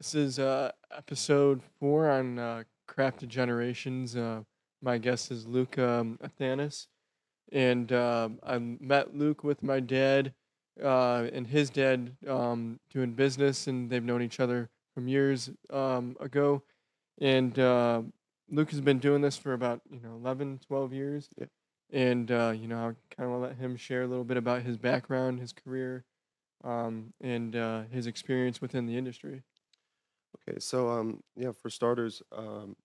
This is uh, episode four on uh, Crafted Generations. Uh, my guest is Luke um, Athanas. And uh, I met Luke with my dad uh, and his dad um, doing business, and they've known each other from years um, ago. And uh, Luke has been doing this for about, you know, 11, 12 years. Yeah. And, uh, you know, I kind of want to let him share a little bit about his background, his career, um, and uh, his experience within the industry. Okay, so um, yeah, for starters, um,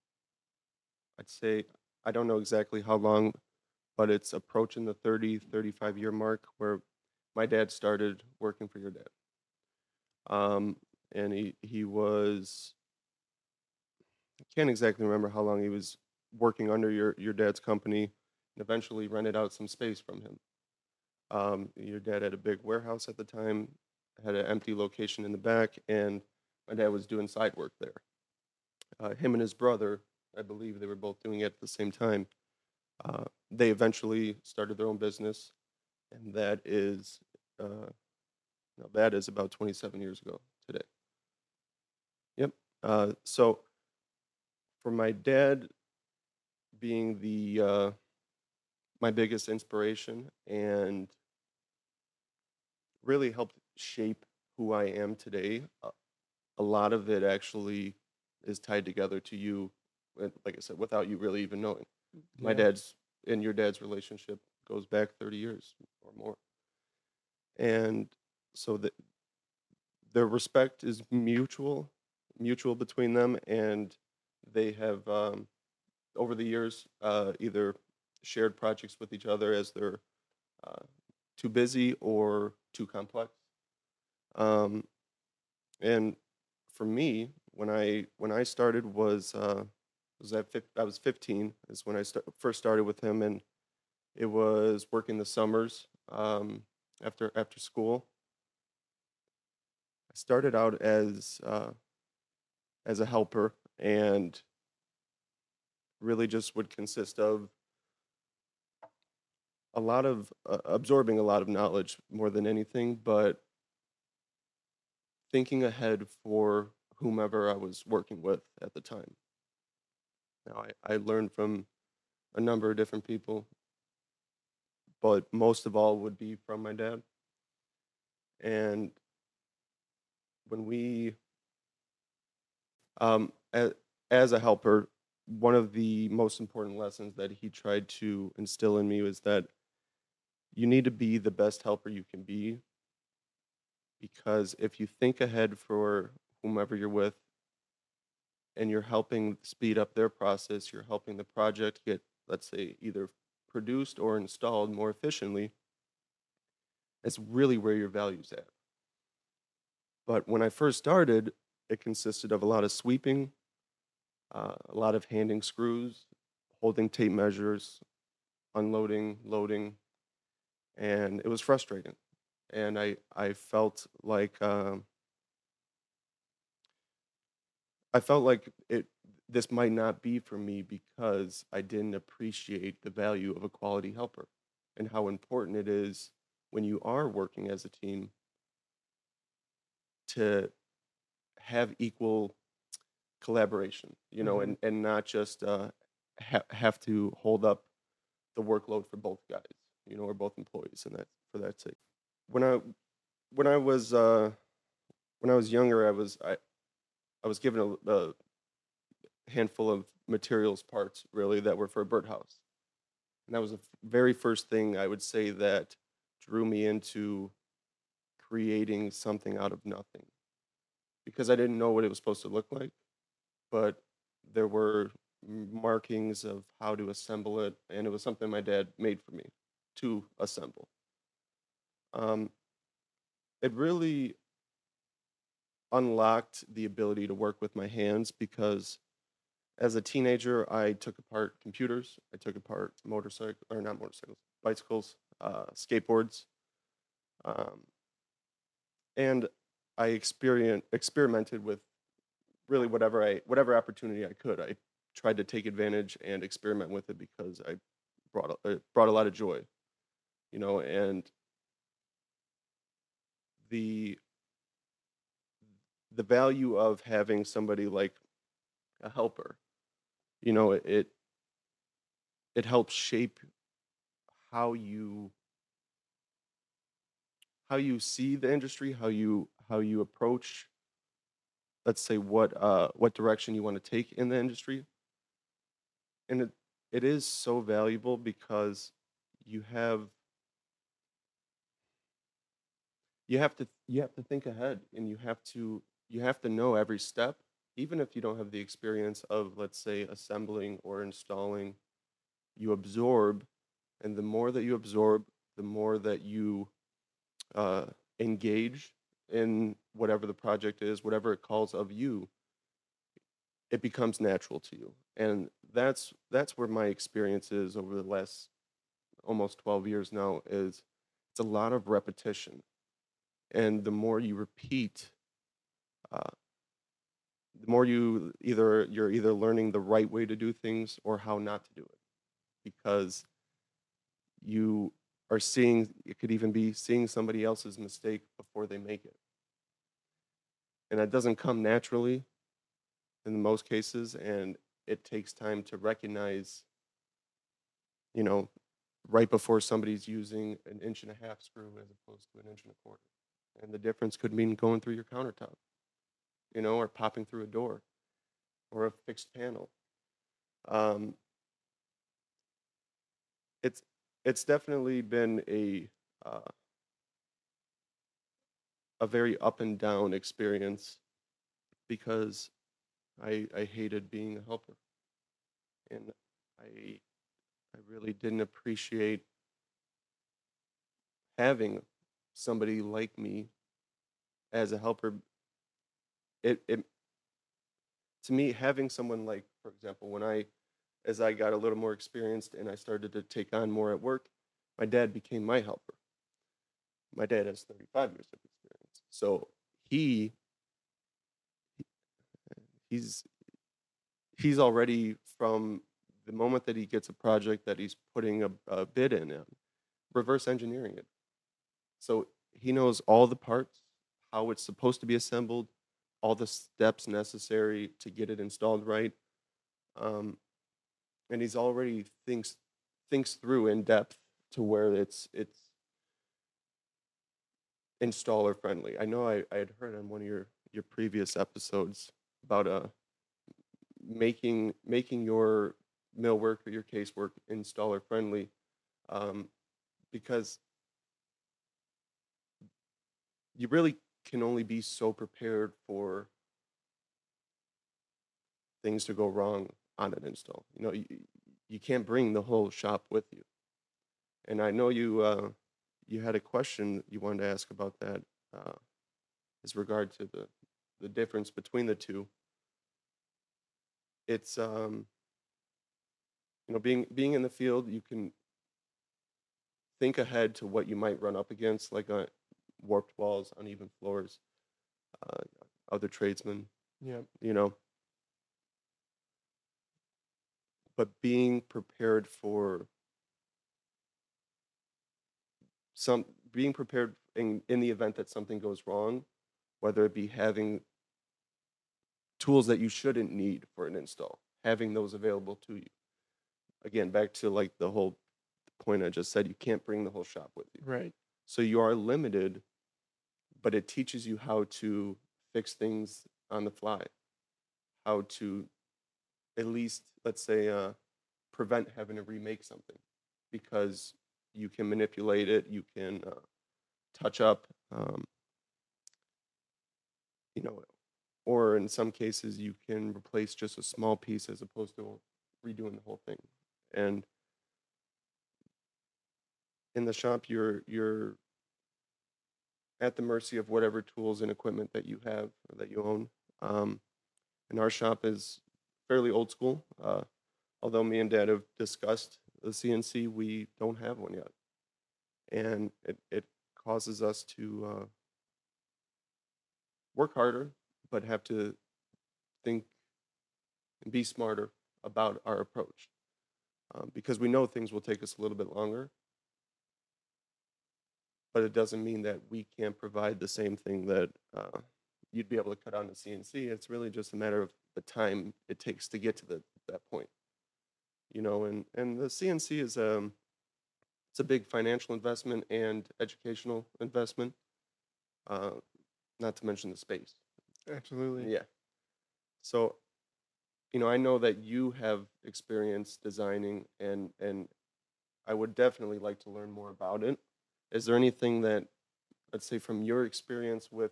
I'd say I don't know exactly how long, but it's approaching the 30, 35 year mark where my dad started working for your dad. Um, and he he was I can't exactly remember how long he was working under your your dad's company, and eventually rented out some space from him. Um, your dad had a big warehouse at the time, had an empty location in the back, and my dad was doing side work there. Uh, him and his brother, I believe they were both doing it at the same time. Uh, they eventually started their own business, and that is, uh, that is about 27 years ago today. Yep. Uh, so, for my dad being the uh, my biggest inspiration and really helped shape who I am today. A lot of it actually is tied together to you, like I said, without you really even knowing. My dad's and your dad's relationship goes back 30 years or more. And so the, their respect is mutual, mutual between them, and they have um, over the years uh, either shared projects with each other as they're uh, too busy or too complex. Um, and for me, when I when I started was uh, was at I was 15 is when I first started with him, and it was working the summers um, after after school. I started out as uh, as a helper, and really just would consist of a lot of uh, absorbing a lot of knowledge more than anything, but thinking ahead for whomever I was working with at the time. Now, I, I learned from a number of different people, but most of all would be from my dad. And when we, um, as, as a helper, one of the most important lessons that he tried to instill in me was that you need to be the best helper you can be because if you think ahead for whomever you're with and you're helping speed up their process, you're helping the project get, let's say, either produced or installed more efficiently, that's really where your value's at. But when I first started, it consisted of a lot of sweeping, uh, a lot of handing screws, holding tape measures, unloading, loading, and it was frustrating. And I, I felt like um, I felt like it this might not be for me because I didn't appreciate the value of a quality helper and how important it is when you are working as a team to have equal collaboration, you know, Mhm. and, and not just uh, ha- have to hold up the workload for both guys, you know, or both employees, and that for that sake. When I when I was uh, when I was younger, I was I I was given a, a handful of materials parts really that were for a birdhouse, and that was the very first thing I would say that drew me into creating something out of nothing because I didn't know what it was supposed to look like, but there were markings of how to assemble it, and it was something my dad made for me to assemble. Um, it really unlocked the ability to work with my hands because as a teenager, I took apart computers, I took apart motorcycles, or not motorcycles, bicycles, uh, skateboards, um, and I experimented with really whatever I whatever opportunity I could. I tried to take advantage and experiment with it because I brought a, it brought a lot of joy, you know, and the the value of having somebody like a helper. You know it it, it helps shape how you how you see the industry how you how you approach let's say what uh what direction you want to take in the industry. And it it is so valuable because you have you have to you have to think ahead and you have to you have to know every step even if you don't have the experience of let's say assembling or installing. You absorb and the more that you absorb the more that you uh, engage in whatever the project is whatever it calls of you it becomes natural to you. And that's that's where my experience is over the last almost 12 years now is it's a lot of repetition and the more you repeat uh, the more you either you're either learning the right way to do things or how not to do it because you are seeing it could even be seeing somebody else's mistake before they make it. And that doesn't come naturally in most cases and it takes time to recognize you know right before somebody's using an inch and a half screw as opposed to an inch and a quarter and the difference could mean going through your countertop you know or popping through a door or a fixed panel. Um, it's it's definitely been a uh, a very up and down experience because I I hated being a helper. And I I really didn't appreciate having somebody like me as a helper. It it to me having someone like for example when I as I got a little more experienced and I started to take on more at work, my dad became my helper. My dad has 35 years of experience. So he he's he's already from the moment that he gets a project that he's putting a, a bid in, um, reverse engineering it. So he knows all the parts, how it's supposed to be assembled, all the steps necessary to get it installed right. Um, and he's already thinks thinks through in depth to where it's it's installer friendly. I know I, I had heard on one of your your previous episodes about uh making making your millwork or your casework installer friendly um, because you really can only be so prepared for things to go wrong on an install. You know, you, you can't bring the whole shop with you. And I know you uh, you had a question you wanted to ask about that uh, as regard to the the difference between the two. It's um, you know being being in the field, you can think ahead to what you might run up against, like uh, warped walls, uneven floors, uh, other tradesmen. Yeah. You know, but being prepared for some being prepared in, in the event that something goes wrong whether it be having tools that you shouldn't need for an install having those available to you again back to like the whole point i just said you can't bring the whole shop with you Right. so you are limited but it teaches you how to fix things on the fly. How to at least let's say uh, prevent having to remake something because you can manipulate it you can uh, touch up um, you know or in some cases you can replace just a small piece as opposed to redoing the whole thing. And in the shop you're you're at the mercy of whatever tools and equipment that you have or that you own. Um, and our shop is fairly old school. Uh, although me and dad have discussed the cnc we don't have one yet. And it, it causes us to uh, work harder but have to think and be smarter about our approach. Um, because we know things will take us a little bit longer but it doesn't mean that we can't provide the same thing that uh, you'd be able to cut on the CNC. It's really just a matter of the time it takes to get to the that point. You know, and and the CNC is um it's a big financial investment and educational investment. Uh, not to mention the space. Absolutely. Yeah. So, you know, I know that you have experience designing and and I would definitely like to learn more about it. Is there anything that let's say from your experience with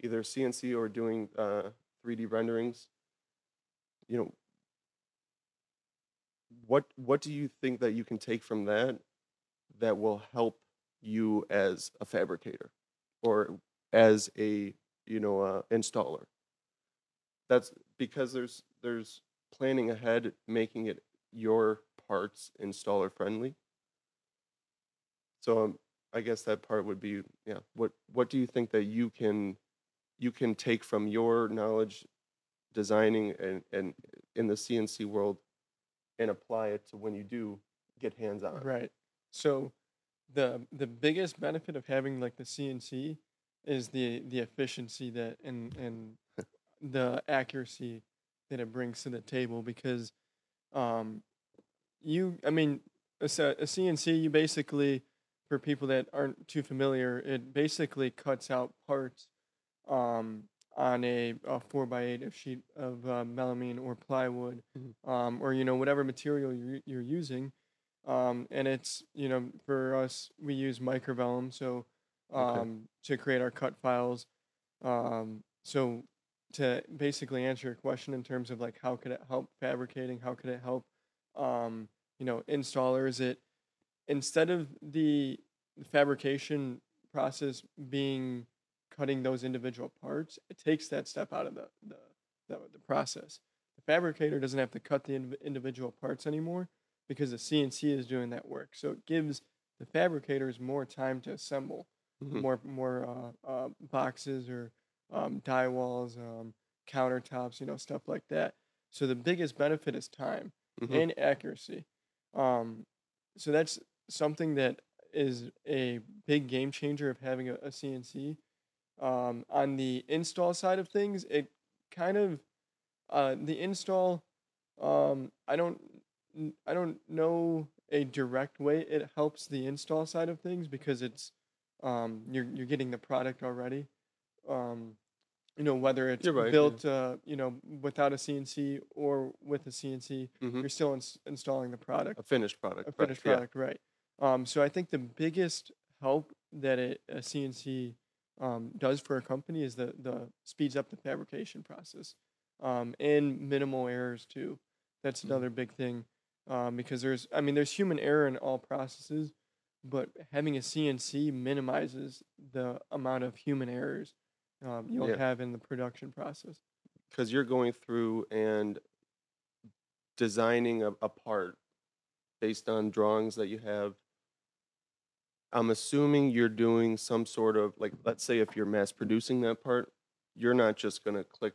either CNC or doing uh, 3D renderings, you know, what what do you think that you can take from that that will help you as a fabricator or as a you know uh, installer? That's because there's there's planning ahead, making it your parts installer friendly. So um, I guess that part would be yeah. What what do you think that you can you can take from your knowledge designing and and in the CNC world and apply it to when you do get hands on? Right. So the the biggest benefit of having like the CNC is the the efficiency that and and the accuracy that it brings to the table because um you I mean a, a CNC you basically for people that aren't too familiar it basically cuts out parts um on a, a 4 by 8 of sheet of uh, melamine or plywood Mhm. um or you know whatever material you're, you're using um, and it's you know for us we use microvellum so Okay. um, to create our cut files um, so to basically answer your question in terms of like how could it help fabricating how could it help um, you know installers it instead of the fabrication process being cutting those individual parts it takes that step out of the the, the, the process the fabricator doesn't have to cut the indiv- individual parts anymore because the CNC is doing that work. So it gives the fabricators more time to assemble Mhm. more more uh, uh, boxes or um, die walls, um, countertops, you know, stuff like that. So the biggest benefit is time Mhm. and accuracy. Um, so that's something that is a big game changer of having a, a CNC. Um, on the install side of things, it kind of uh, the install. Um, I don't I don't know a direct way it helps the install side of things because it's um, you're you're getting the product already. Um, you know whether it's right, yeah. built uh, you know without a CNC or with a CNC, Mhm. you're still ins- installing the product A finished product. a finished yeah. product, right? Um, so I think the biggest help that it, a CNC um, does for a company is the the speeds up the fabrication process, um, and minimal errors too. That's Mhm. another big thing, um, because there's I mean there's human error in all processes, but having a CNC minimizes the amount of human errors um, you'll Yeah. have in the production process. because you're going through and designing a, a part based on drawings that you have i'm assuming you're doing some sort of like let's say if you're mass producing that part you're not just going to click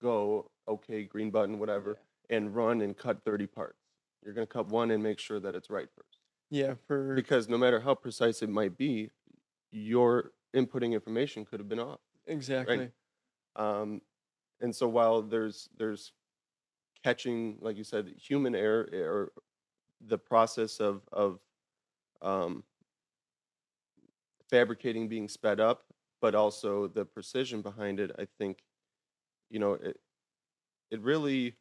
go okay green button whatever and run and cut 30 parts. You're going to cut one and make sure that it's right first. Yeah, for because no matter how precise it might be your inputting information could have been off exactly. um, and so while there's there's catching like you said human error or the process of of um, fabricating being sped up but also the precision behind it i think you know it it really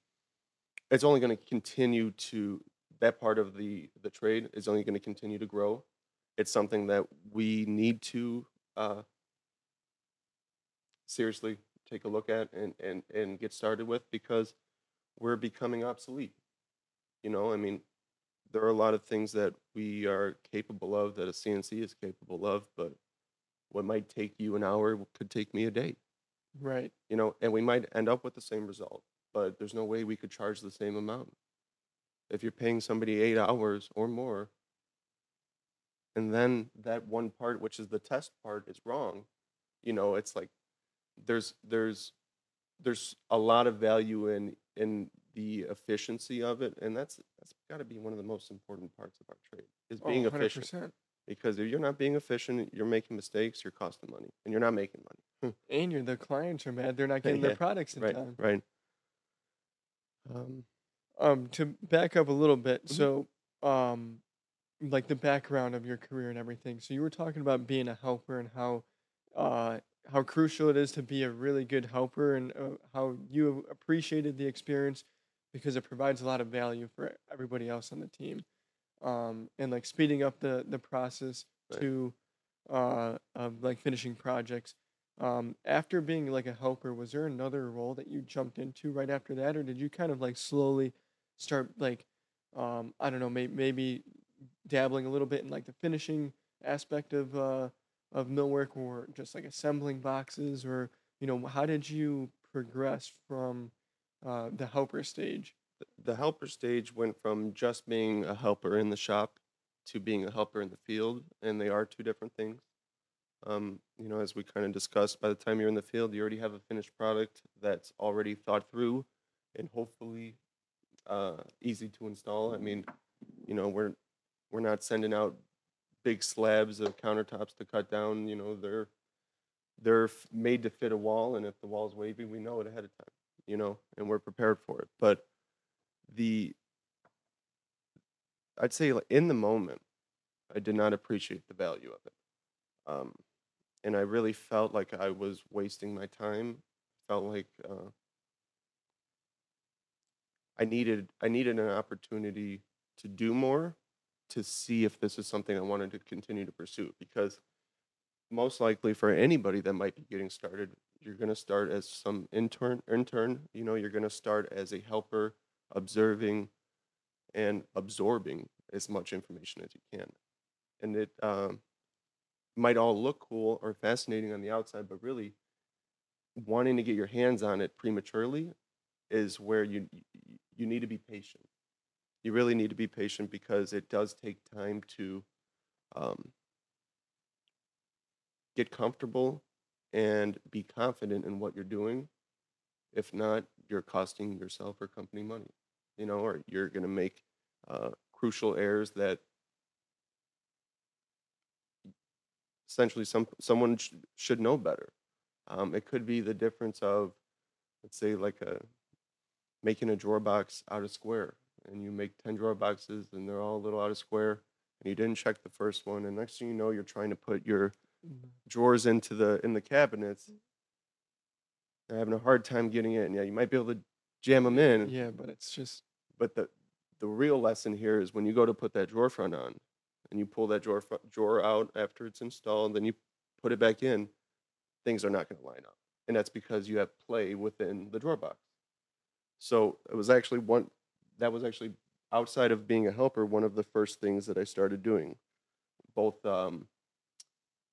it's only going to continue to that part of the the trade is only going to continue to grow it's something that we need to uh, seriously take a look at and, and, and get started with because we're becoming obsolete. You know, I mean, there are a lot of things that we are capable of that a CNC is capable of, but what might take you an hour could take me a day. Right. You know, and we might end up with the same result, but there's no way we could charge the same amount. If you're paying somebody eight hours or more, and then that one part, which is the test part, is wrong, you know, it's like there's there's there's a lot of value in in the efficiency of it, and that's that's got to be one of the most important parts of our trade is being oh, efficient. 100%. because if you're not being efficient, you're making mistakes, you're costing money, and you're not making money. And your the clients are mad they're not getting their products in right, time. right. Um, Um, to back up a little bit, Mhm. so um, like the background of your career and everything. So you were talking about being a helper and how uh how crucial it is to be a really good helper and uh, how you appreciated the experience because it provides a lot of value for everybody else on the team. Um, and like speeding up the the process Right. to uh of like finishing projects. Um, after being like a helper, was there another role that you jumped into right after that, or did you kind of like slowly start like um i don't know may- maybe dabbling a little bit in like the finishing aspect of uh of millwork or just like assembling boxes or you know how did you progress from uh the helper stage the helper stage went from just being a helper in the shop to being a helper in the field, and they are two different things. Um, you know, as we kind of discussed, by the time you're in the field, you already have a finished product that's already thought through and hopefully uh, easy to install. I mean, you know, we're we're not sending out big slabs of countertops to cut down. You know, they're they're made to fit a wall, and if the wall's wavy, we know it ahead of time. You know, and we're prepared for it. But the I'd say in the moment, I did not appreciate the value of it. Um, and I really felt like I was wasting my time. Felt like uh, I needed I needed an opportunity to do more to see if this is something I wanted to continue to pursue because most likely for anybody that might be getting started, you're going to start as some intern intern, you know, you're going to start as a helper observing and absorbing as much information as you can. And it um, might all look cool or fascinating on the outside, but really wanting to get your hands on it prematurely is where you you need to be patient. You really need to be patient because it does take time to um, get comfortable and be confident in what you're doing. If not, you're costing yourself or company money, you know, or you're going to make uh, crucial errors that essentially some someone sh- should know better. Um, it could be the difference of, let's say, like a making a drawer box out of square, and you make ten drawer boxes, and they're all a little out of square, and you didn't check the first one, and next thing you know, you're trying to put your drawers into the in the cabinets. They're having a hard time getting in. Yeah, you might be able to jam them in, yeah but it's just but the the real lesson here is when you go to put that drawer front on and you pull that drawer drawer out after it's installed then you put it back in things are not going to line up and that's because you have play within the drawer box so it was actually one that was actually outside of being a helper one of the first things that i started doing both um,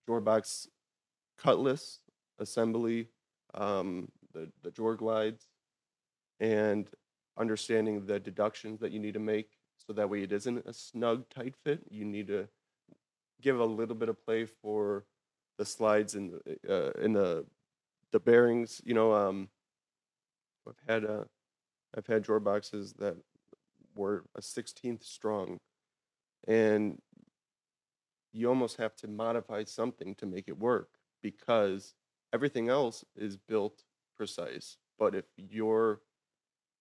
box cutlass assembly um, the, the drawer glides and understanding the deductions that you need to make so that way it isn't a snug tight fit. You need to give a little bit of play for the slides and uh, in the the bearings you know um i've had uh i've had drawer boxes that were a 16th strong and you almost have to modify something to make it work because everything else is built precise. But if your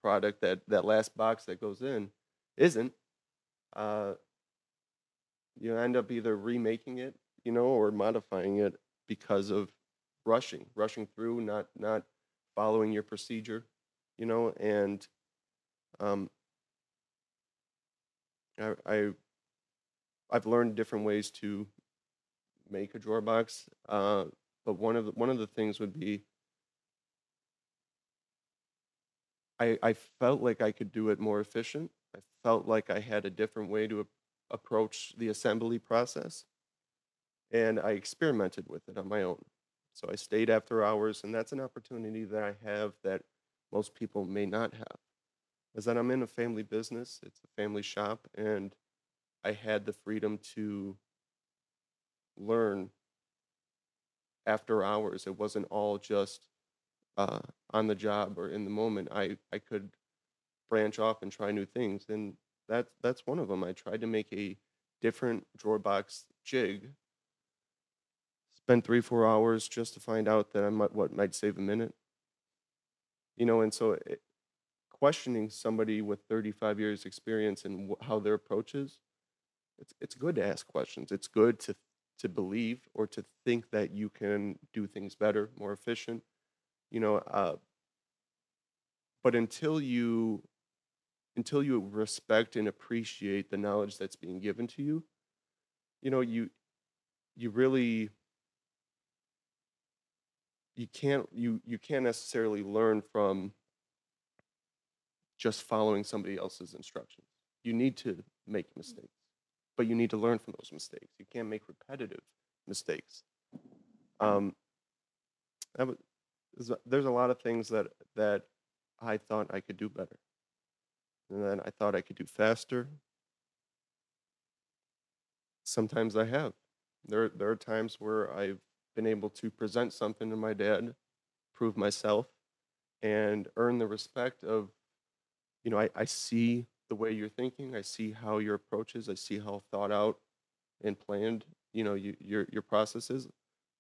product that that last box that goes in isn't uh you end up either remaking it you know or modifying it because of rushing rushing through not not following your procedure you know and um i, I i've learned different ways to make a drawer box uh but one of the, one of the things would be I, I felt like I could do it more efficient. I felt like I had a different way to ap- approach the assembly process. And I experimented with it on my own. So I stayed after hours, and that's an opportunity that I have that most people may not have. Is that I'm in a family business, it's a family shop, and I had the freedom to learn after hours. It wasn't all just uh, on the job or in the moment, I I could branch off and try new things, and that's that's one of them. I tried to make a different drawer box jig, Spent three four hours just to find out that I might what might save a minute. You know, and so it, questioning somebody with 35 years experience and wh- how their approach is, it's it's good to ask questions. It's good to to believe or to think that you can do things better, more efficient. You know, uh, but until you until you respect and appreciate the knowledge that's being given to you, you know, you you really you can't you you can't necessarily learn from just following somebody else's instructions. You need to make mistakes, but you need to learn from those mistakes. You can't make repetitive mistakes. Um, that was, there's a- there's a lot of things that that I thought I could do better, and then I thought I could do faster. Sometimes I have. There there are times where I've been able to present something to my dad, prove myself, and earn the respect of, you know, I, I see the way you're thinking, I see how your approach is, I see how thought out and planned, you know, you, your your process is.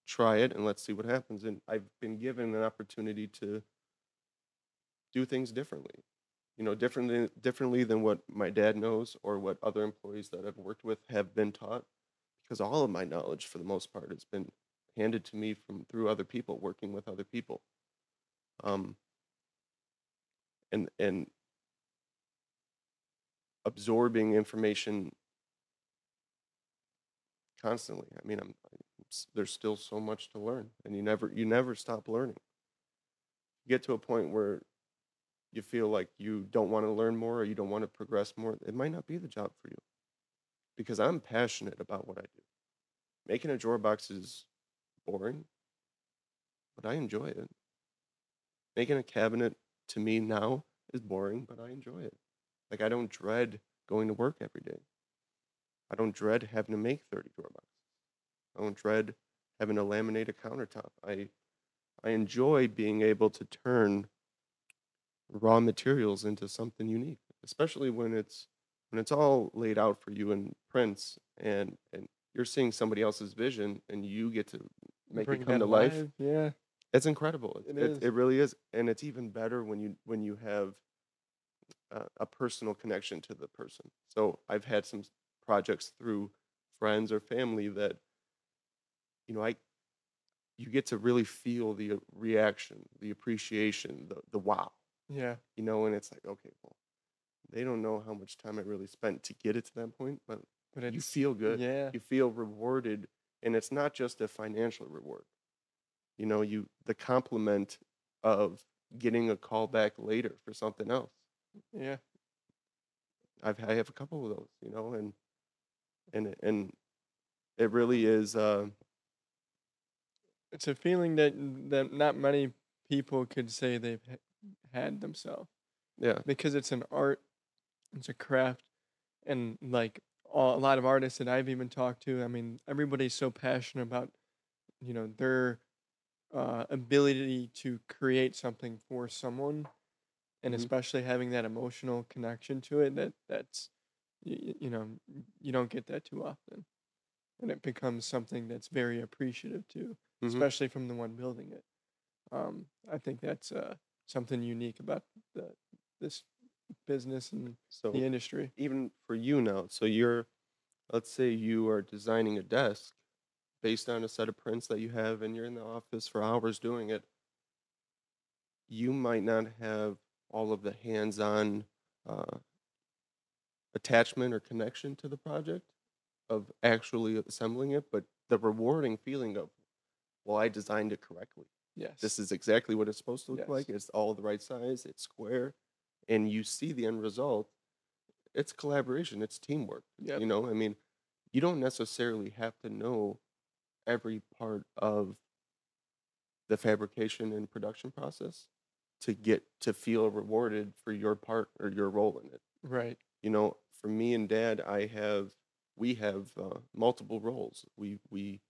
Try it and let's see what happens. And I've been given an opportunity to do things differently, you know, differently differently than what my dad knows or what other employees that I've worked with have been taught, because all of my knowledge, for the most part, has been handed to me from through other people, working with other people. Um, and and absorbing information constantly. I mean, I'm, there's still so much to learn, and you never you never stop learning. You get to a point where you feel like you don't want to learn more or you don't want to progress more. It might not be the job for you, because I'm passionate about what I do. Making a drawer box is boring, but I enjoy it. Making a cabinet to me now is boring, but I enjoy it. Like I don't dread going to work every day. I don't dread having to make 30 drawer boxes. I don't dread having to laminate a countertop. I I enjoy being able to turn raw materials into something unique, especially when it's when it's all laid out for you in prints and and you're seeing somebody else's vision and you get to make Bring it come to life. alive, Yeah. It's incredible. It it, it really is, and it's even better when you when you have uh, a personal connection to the person. So I've had some projects through friends or family that you know I you get to really feel the uh, reaction, the appreciation, the the wow, Yeah. you know, and it's like okay, well, they don't know how much time I really spent to get it to that point, but But you feel good. Yeah. You feel rewarded, and it's not just a financial reward. You know, you the compliment of getting a call back later for something else. Yeah. I've I have a couple of those, you know, and and it- and it really is. Uh, It's a feeling that that not many people could say they've had themselves yeah, because it's an art, it's a craft, and like all, a lot of artists that I've even talked to, I mean, everybody's so passionate about, you know, their uh, ability to create something for someone, and Mhm. especially having that emotional connection to it. That that's, you, you know, you don't get that too often, and it becomes something that's very appreciative too, mhm. especially from the one building it. Um, I think that's uh, something unique about the this business and So the industry. even for you now, so you're, let's say you are designing a desk based on a set of prints that you have, and you're in the office for hours doing it. You might not have all of the hands-on uh, attachment or connection to the project of actually assembling it, but the rewarding feeling of, well, I designed it correctly. Yes. This is exactly what it's supposed to look Yes. like. It's all the right size. It's square, and you see the end result. It's collaboration. It's teamwork. Yep. You know, I mean, you don't necessarily have to know every part of the fabrication and production process to get to feel rewarded for your part or your role in it. right. You know, for me and Dad, I have we have uh, multiple roles. We we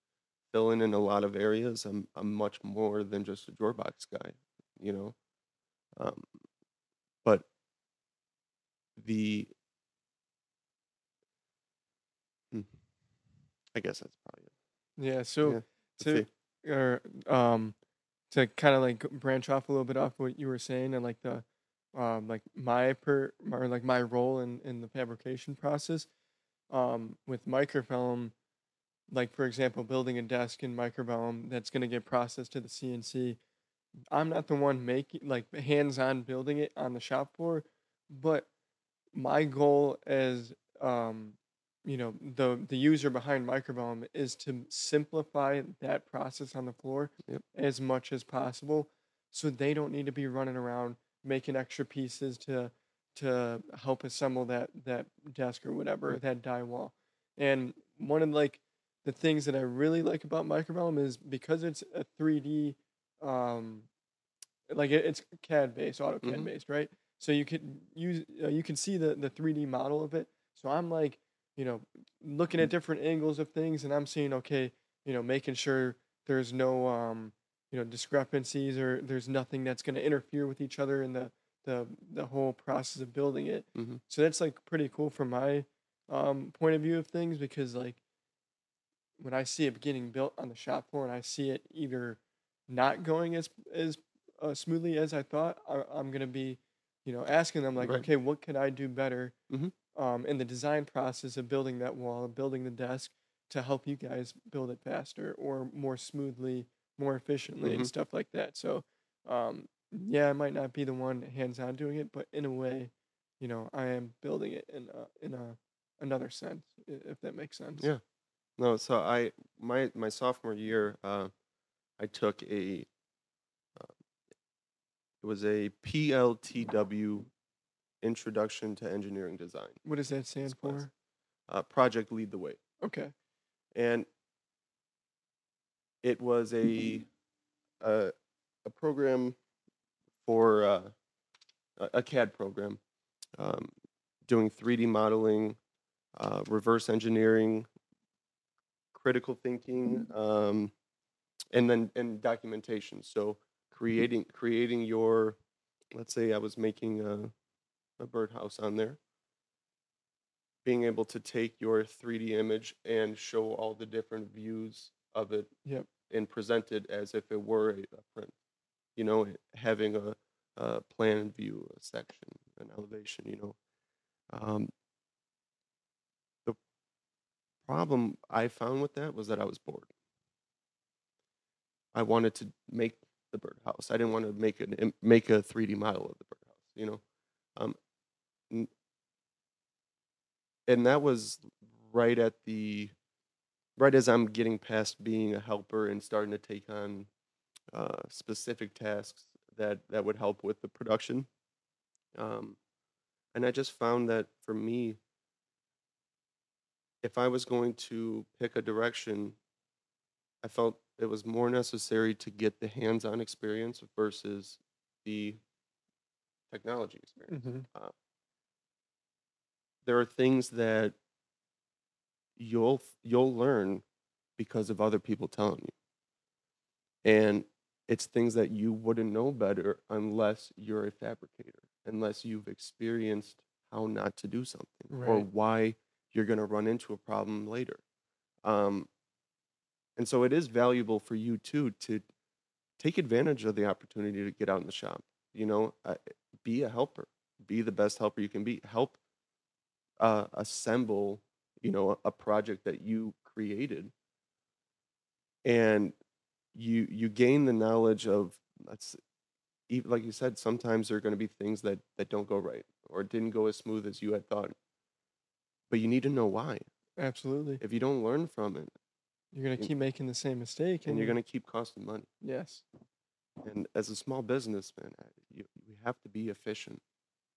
fill in in a lot of areas. I'm I'm much more than just a drawer box guy. You know, um, but the hmm, I guess that's probably it. Yeah. So Yeah. To or um to kind of like branch off a little bit off what you were saying and like the um like my per or like my role in in the fabrication process um with Microvellum like for example building a desk in Microvellum that's going to get processed to the CNC I'm not the one making like hands-on building it on the shop floor but my goal as um you know the the user behind Microvellum is to simplify that process on the floor Yep. as much as possible so they don't need to be running around making extra pieces to to help assemble that that desk or whatever Right. that die wall and one of like the things that i really like about Microvellum is because it's a 3d um like it, it's cad based AutoCAD Mhm. based right so you can use uh, you can see the the 3d model of it so i'm like you know looking at different angles of things and i'm seeing okay you know making sure there's no um you know discrepancies or there's nothing that's going to interfere with each other in the the the whole process of building it Mhm. so that's like pretty cool from my um point of view of things because like when i see it getting built on the shop floor and i see it either not going as as uh, smoothly as i thought I, i'm going to be you know asking them like Right. okay what could i do better Mhm. Um, in the design process of building that wall, of building the desk to help you guys build it faster or more smoothly, more efficiently, and Mhm. stuff like that. So, um, yeah, I might not be the one hands on doing it, but in a way, you know, I am building it in a, in a another sense, if that makes sense. Yeah. No, so I my my sophomore year, uh, I took a uh, it was a PLTW Introduction to Engineering Design What does that stand for? uh, project Lead the Way, Okay. and it was a a, a program for uh, a CAD program, um, doing 3D modeling, uh, reverse engineering, critical thinking, um, and then and documentation. So creating creating your, let's say I was making a, a birdhouse on there. Being able to take your 3D image and show all the different views of it Yep. and present it as if it were a, print. You know, having a, a plan view, a section, an elevation. You know, um, the problem I found with that was that I was bored. I wanted to make the birdhouse. I didn't want to make an make a 3D model of the birdhouse. You know, um, and that was right at the right as I'm getting past being a helper and starting to take on uh, specific tasks that that would help with the production. Um, and I just found that for me, if I was going to pick a direction, I felt it was more necessary to get the hands-on experience versus the technology experience. hmm Uh, there are things that you'll you'll learn because of other people telling you. And it's things that you wouldn't know better unless you're a fabricator unless you've experienced how not to do something or why you're going to run into a problem later. Um, and so it is valuable for you too to take advantage of the opportunity to get out in the shop you know uh, be a helper be the best helper you can be help uh, assemble you know a, project that you created. And you you gain the knowledge of that's even like you said sometimes there are going to be things that that don't go right or didn't go as smooth as you had thought. But you need to know why. Absolutely. if you don't learn from it You're gonna keep making the same mistake, and you're going to keep costing money. Yes. and as a small businessman uh, you, we have to be efficient.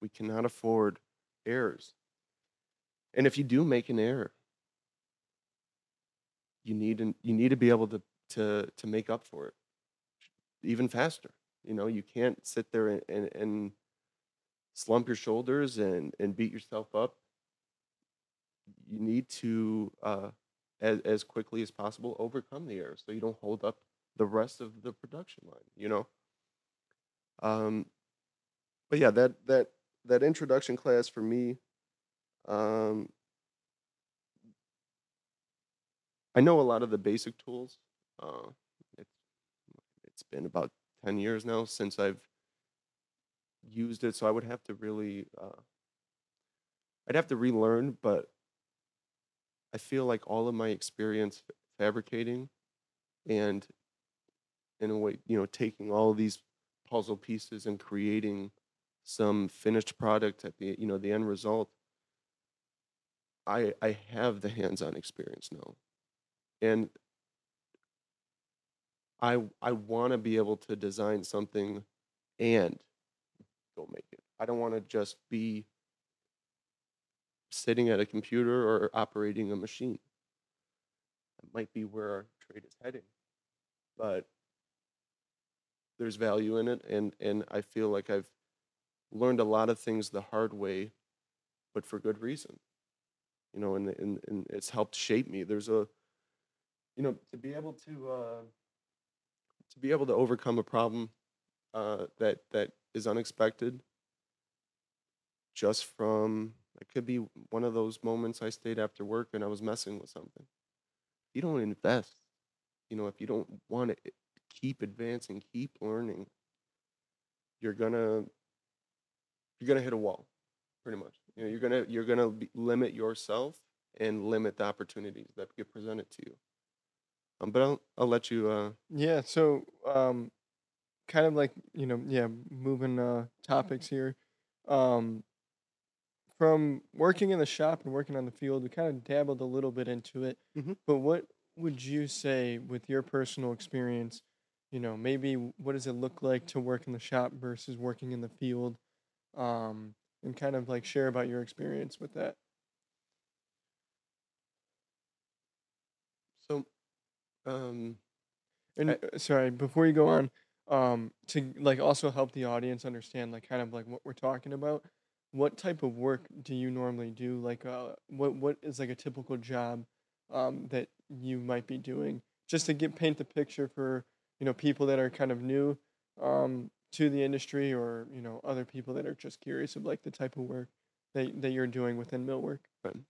We cannot afford errors and if you do make an error you need an, you need to be able to to to make up for it even faster. You know you can't sit there and, and, and slump your shoulders and and beat yourself up. You need to uh as, as quickly as possible overcome the error so you don't hold up the rest of the production line you know? Um but yeah that that that introduction class for me um I know a lot of the basic tools. Uh, it's it's been about ten years now since I've used it, so I would have to really uh, I'd have to relearn. But I feel like all of my experience fabricating and in a way, you know, taking all these puzzle pieces and creating some finished product at the you know the end result. I I have the hands-on experience now, and I I want to be able to design something and go make it. I don't want to just be sitting at a computer or operating a machine. That might be where our trade is heading, but there's value in it, and and I feel like I've learned a lot of things the hard way, but for good reason. You know, and and, and it's helped shape me. There's a you know to be able to uh, to be able to overcome a problem uh, that that is unexpected just from it could be one of those moments I stayed after work and I was messing with something. You don't invest, you know, if you don't want to keep advancing, keep learning, you're gonna you're gonna hit a wall, pretty much. You know, you're gonna you're gonna limit yourself and limit the opportunities that get presented to you. Um, but I'll I'll let you. Uh, Yeah, so um, kind of like you know, yeah, moving uh, topics here. Um, from working in the shop and working on the field, we kind of dabbled a little bit into it. Mhm. But what would you say, with your personal experience, you know, maybe what does it look like to work in the shop versus working in the field? Um, and kind of like share about your experience with that. so um, And I, uh, sorry, before you go on, um, to like also help the audience understand like kind of like what we're talking about, what type of work do you normally do? Like, uh, what what is like a typical job, um, that you might be doing, just to get paint the picture for you know people that are kind of new, um, to the industry, or you know other people that are just curious of like the type of work that that you're doing within millwork.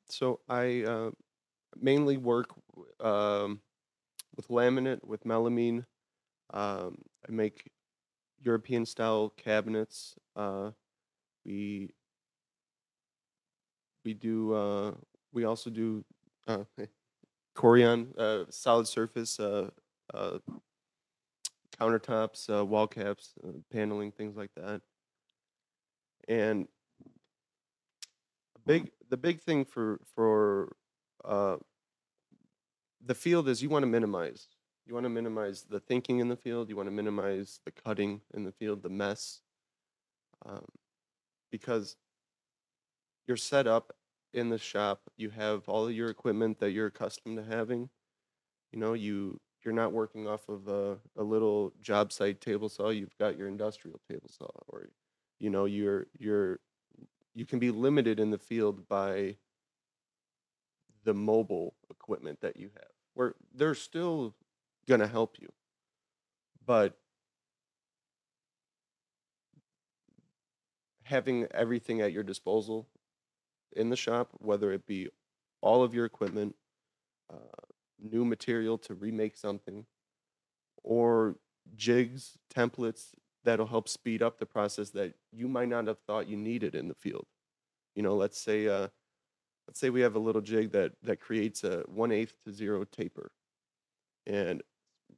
so I uh, mainly work um, with laminate, with melamine. Um, I make European style cabinets. Uh, we we do uh, we also do uh, Corian uh, solid surface uh, uh, countertops, uh, wall caps, uh, paneling, things like that. And big the big thing for for uh, the field is you want to minimize. You want to minimize the thinking in the field. You want to minimize the cutting in the field, the mess, um, because you're set up in the shop. You have all your equipment that you're accustomed to having. You know, you you're not working off of a, a little job site table saw. You've got your industrial table saw, or you know, you're you're you can be limited in the field by the mobile equipment that you have. Where they're still gonna help you, but having everything at your disposal in the shop, whether it be all of your equipment, uh, new material to remake something, or jigs, templates that'll help speed up the process that you might not have thought you needed in the field. You know, let's say uh, let's say we have a little jig that that creates a one eighth to zero taper, and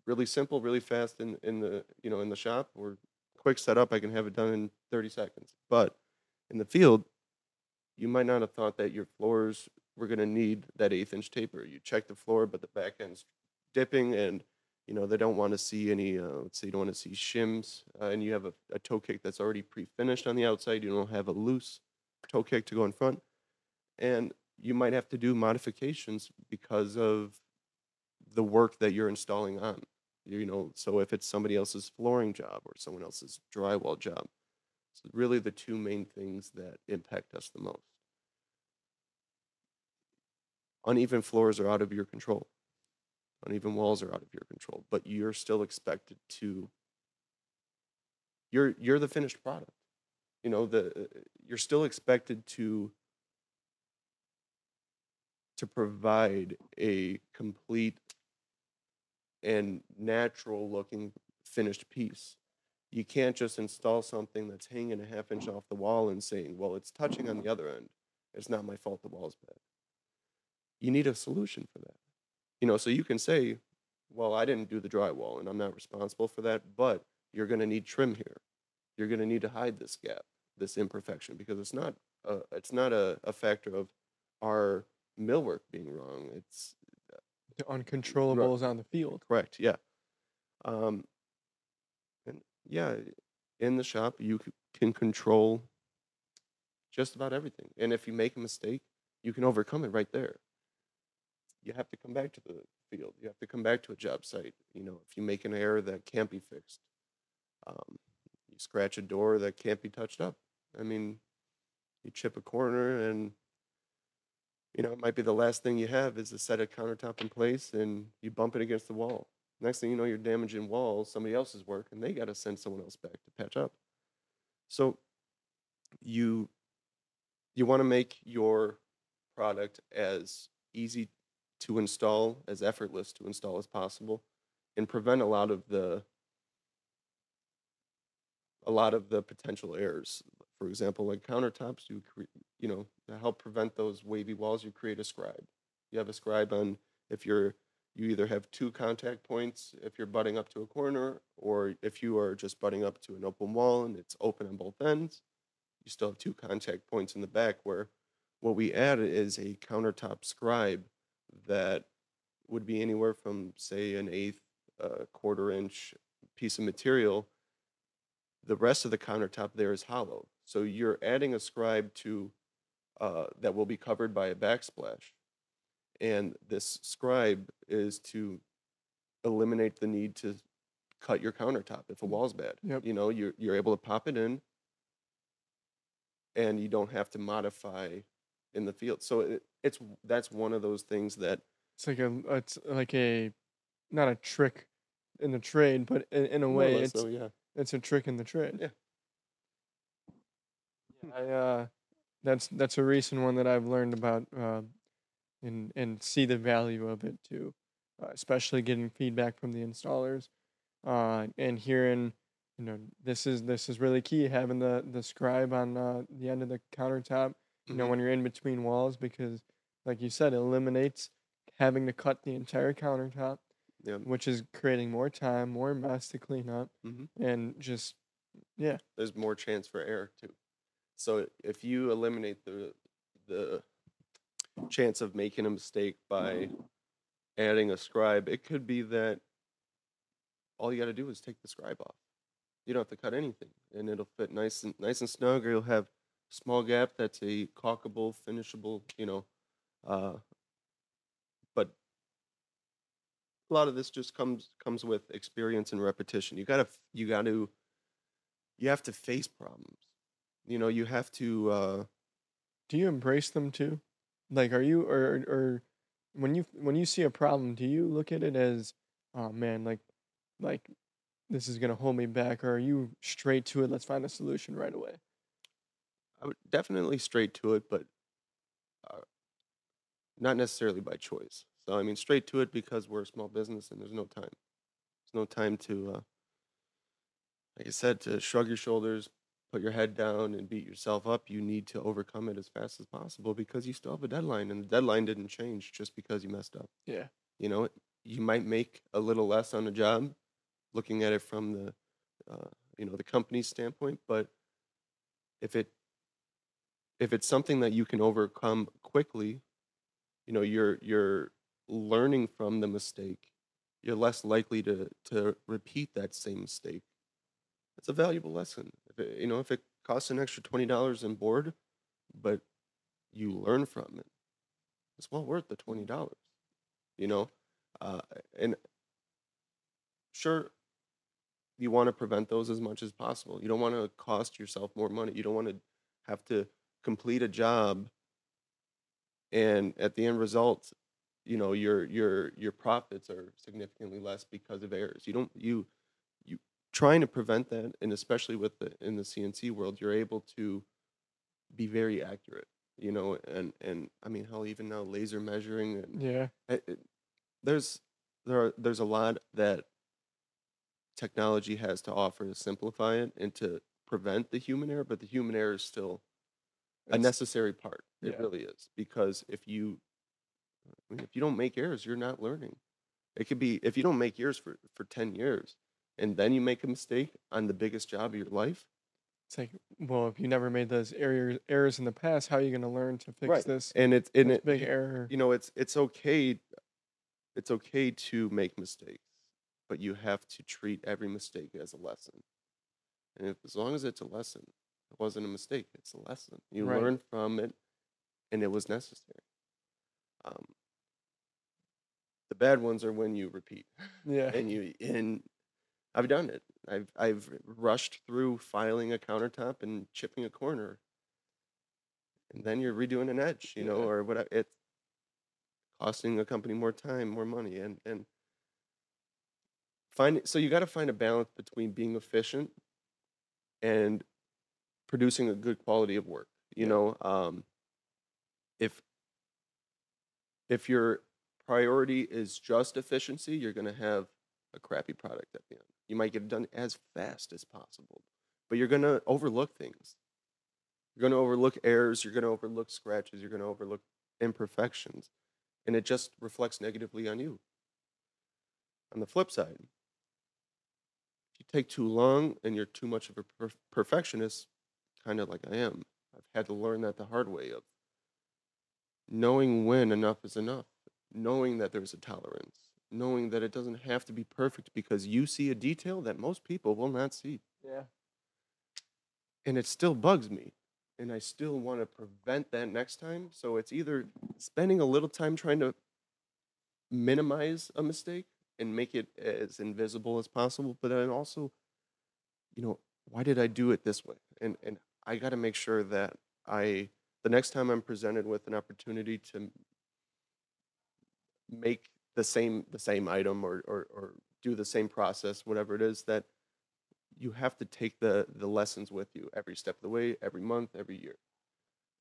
really simple, really fast in in the you know in the shop or quick setup. I can have it done in 30 seconds. But in the field, you might not have thought that your floors were going to need that eighth inch taper. You check the floor, but the back end's dipping, and you know they don't want to see any. Uh, let's say you don't want to see shims, uh, and you have a, a toe kick that's already pre-finished on the outside. You don't have a loose toe kick to go in front, and you might have to do modifications because of the work that you're installing on. You know, so if it's somebody else's flooring job or someone else's drywall job, it's really the two main things that impact us the most. Uneven floors are out of your control. Uneven walls are out of your control, but you're still expected to you're you're the finished product. You know, the uh, you're still expected to to provide a complete and natural looking finished piece. You can't just install something that's hanging a half inch off the wall and saying, well, it's touching on the other end. It's not my fault the wall's bad. You need a solution for that. You know, so you can say, well, I didn't do the drywall and I'm not responsible for that, but you're going to need trim here. You're going to need to hide this gap, this imperfection, because it's not a, it's not a, a factor of our millwork being wrong. It's The uncontrollables on the field. correct, yeah. Um, and yeah, in the shop you c- can control just about everything, and if you make a mistake, you can overcome it right there. You have to come back to the field. You have to come back to a job site. You know, if you make an error that can't be fixed, um, you scratch a door that can't be touched up. I mean, you chip a corner and you know, it might be the last thing you have is a set of countertop in place and you bump it against the wall. Next thing you know, you're damaging walls, somebody else's work, and they got to send someone else back to patch up. So you you want to make your product as easy to install, as effortless to install as possible, and prevent a lot of the a lot of the potential errors. For example, like countertops, you you know to help prevent those wavy walls, you create a scribe. You have a scribe on if you're you either have two contact points if you're butting up to a corner, or if you are just butting up to an open wall and it's open on both ends, you still have two contact points in the back. Where what we add is a countertop scribe that would be anywhere from say an eighth, uh, quarter inch piece of material the rest of the countertop there is hollow. So you're adding a scribe to uh, that will be covered by a backsplash, and this scribe is to eliminate the need to cut your countertop if a wall's bad. Yep. You know, you're you're able to pop it in, and you don't have to modify in the field. So it, it's that's one of those things that It's like a it's like a not a trick in the trade, but in, in a way it's so, yeah. it's a trick in the trade. Yeah. Yeah, I uh that's that's a recent one that I've learned about um and and see the value of it too. Uh, especially getting feedback from the installers. Uh and hearing you know this is this is really key having the the scribe on uh, the end of the countertop you know Mhm. when you're in between walls because like you said it eliminates having to cut the entire countertop Yeah. which is creating more time more mess to clean up Mhm. and just yeah there's more chance for error too. So if you eliminate the the chance of making a mistake by adding a scribe, it could be that all you got to do is take the scribe off. You don't have to cut anything, and it'll fit nice and nice and snug. Or you'll have small gap that's a caulkable, finishable. You know, uh, but a lot of this just comes comes with experience and repetition. You gotta you got to you have to face problems. You know, you have to. Uh, do you embrace them too like are you or or when you when you see a problem do you look at it as oh man like like this is gonna hold me back or are you straight to it let's find a solution right away I would definitely straight to it, but uh, not necessarily by choice. So I mean, straight to it because we're a small business and there's no time. There's no time to, uh, like I said, to shrug your shoulders, put your head down, and beat yourself up. You need to overcome it as fast as possible because you still have a deadline, and the deadline didn't change just because you messed up. yeah You know, you might make a little less on a job, looking at it from the, uh, you know, the company's standpoint. But if it, if it's something that you can overcome quickly, you know, you're you're learning from the mistake. You're less likely to to repeat that same mistake. It's a valuable lesson. If it, you know, if it costs an extra twenty dollars in board, but you learn from it, it's well worth the twenty dollars you know uh, and sure you want to prevent those as much as possible you don't want to cost yourself more money you don't want to have to complete a job and at the end result you know your your your profits are significantly less because of errors you don't you you trying to prevent that and especially with the in the cnc world you're able to be very accurate you know, and and I mean, hell, even now laser measuring and Yeah. it, it- there's there are, there's a lot that technology has to offer to simplify it and to prevent the human error, but the human error is still a necessary part. It yeah. really is because if you I mean, if you don't make errors, you're not learning. It could be if you don't make errors for for 10 years and then you make a mistake on the biggest job of your life, It's like, well, if you never made those errors errors in the past, how are you going to learn to fix Right. this, and it's and this it big error? you know it's it's okay it's okay to make mistakes but you have to treat every mistake as a lesson and if, as long as it's a lesson it wasn't a mistake it's a lesson you Right. learn from it and it was necessary um, the bad ones are when you repeat Yeah. and you and I've done it. I've I've rushed through filing a countertop and chipping a corner, and then you're redoing an edge, you know, Yeah. or whatever. It's costing a company more time, more money, and and find so you got to find a balance between being efficient and producing a good quality of work. You Yeah. know, um, if if your priority is just efficiency, you're going to have a crappy product at the end. You might get it done as fast as possible, but you're going to overlook things. You're going to overlook errors, you're going to overlook scratches, you're going to overlook imperfections, and it just reflects negatively on you. On the flip side, if you take too long and you're too much of a per- perfectionist, kind of like I am, I've had to learn that the hard way of knowing when enough is enough, knowing that there's a tolerance, knowing that it doesn't have to be perfect because you see a detail that most people will not see. Yeah. And it still bugs me. And I still want to prevent that next time. So it's either spending a little time trying to minimize a mistake and make it as invisible as possible, but then also, you know, why did I do it this way? And and I got to make sure that I the next time I'm presented with an opportunity to make the same the same item or, or or do the same process, whatever it is, that you have to take the the lessons with you every step of the way, every month, every year.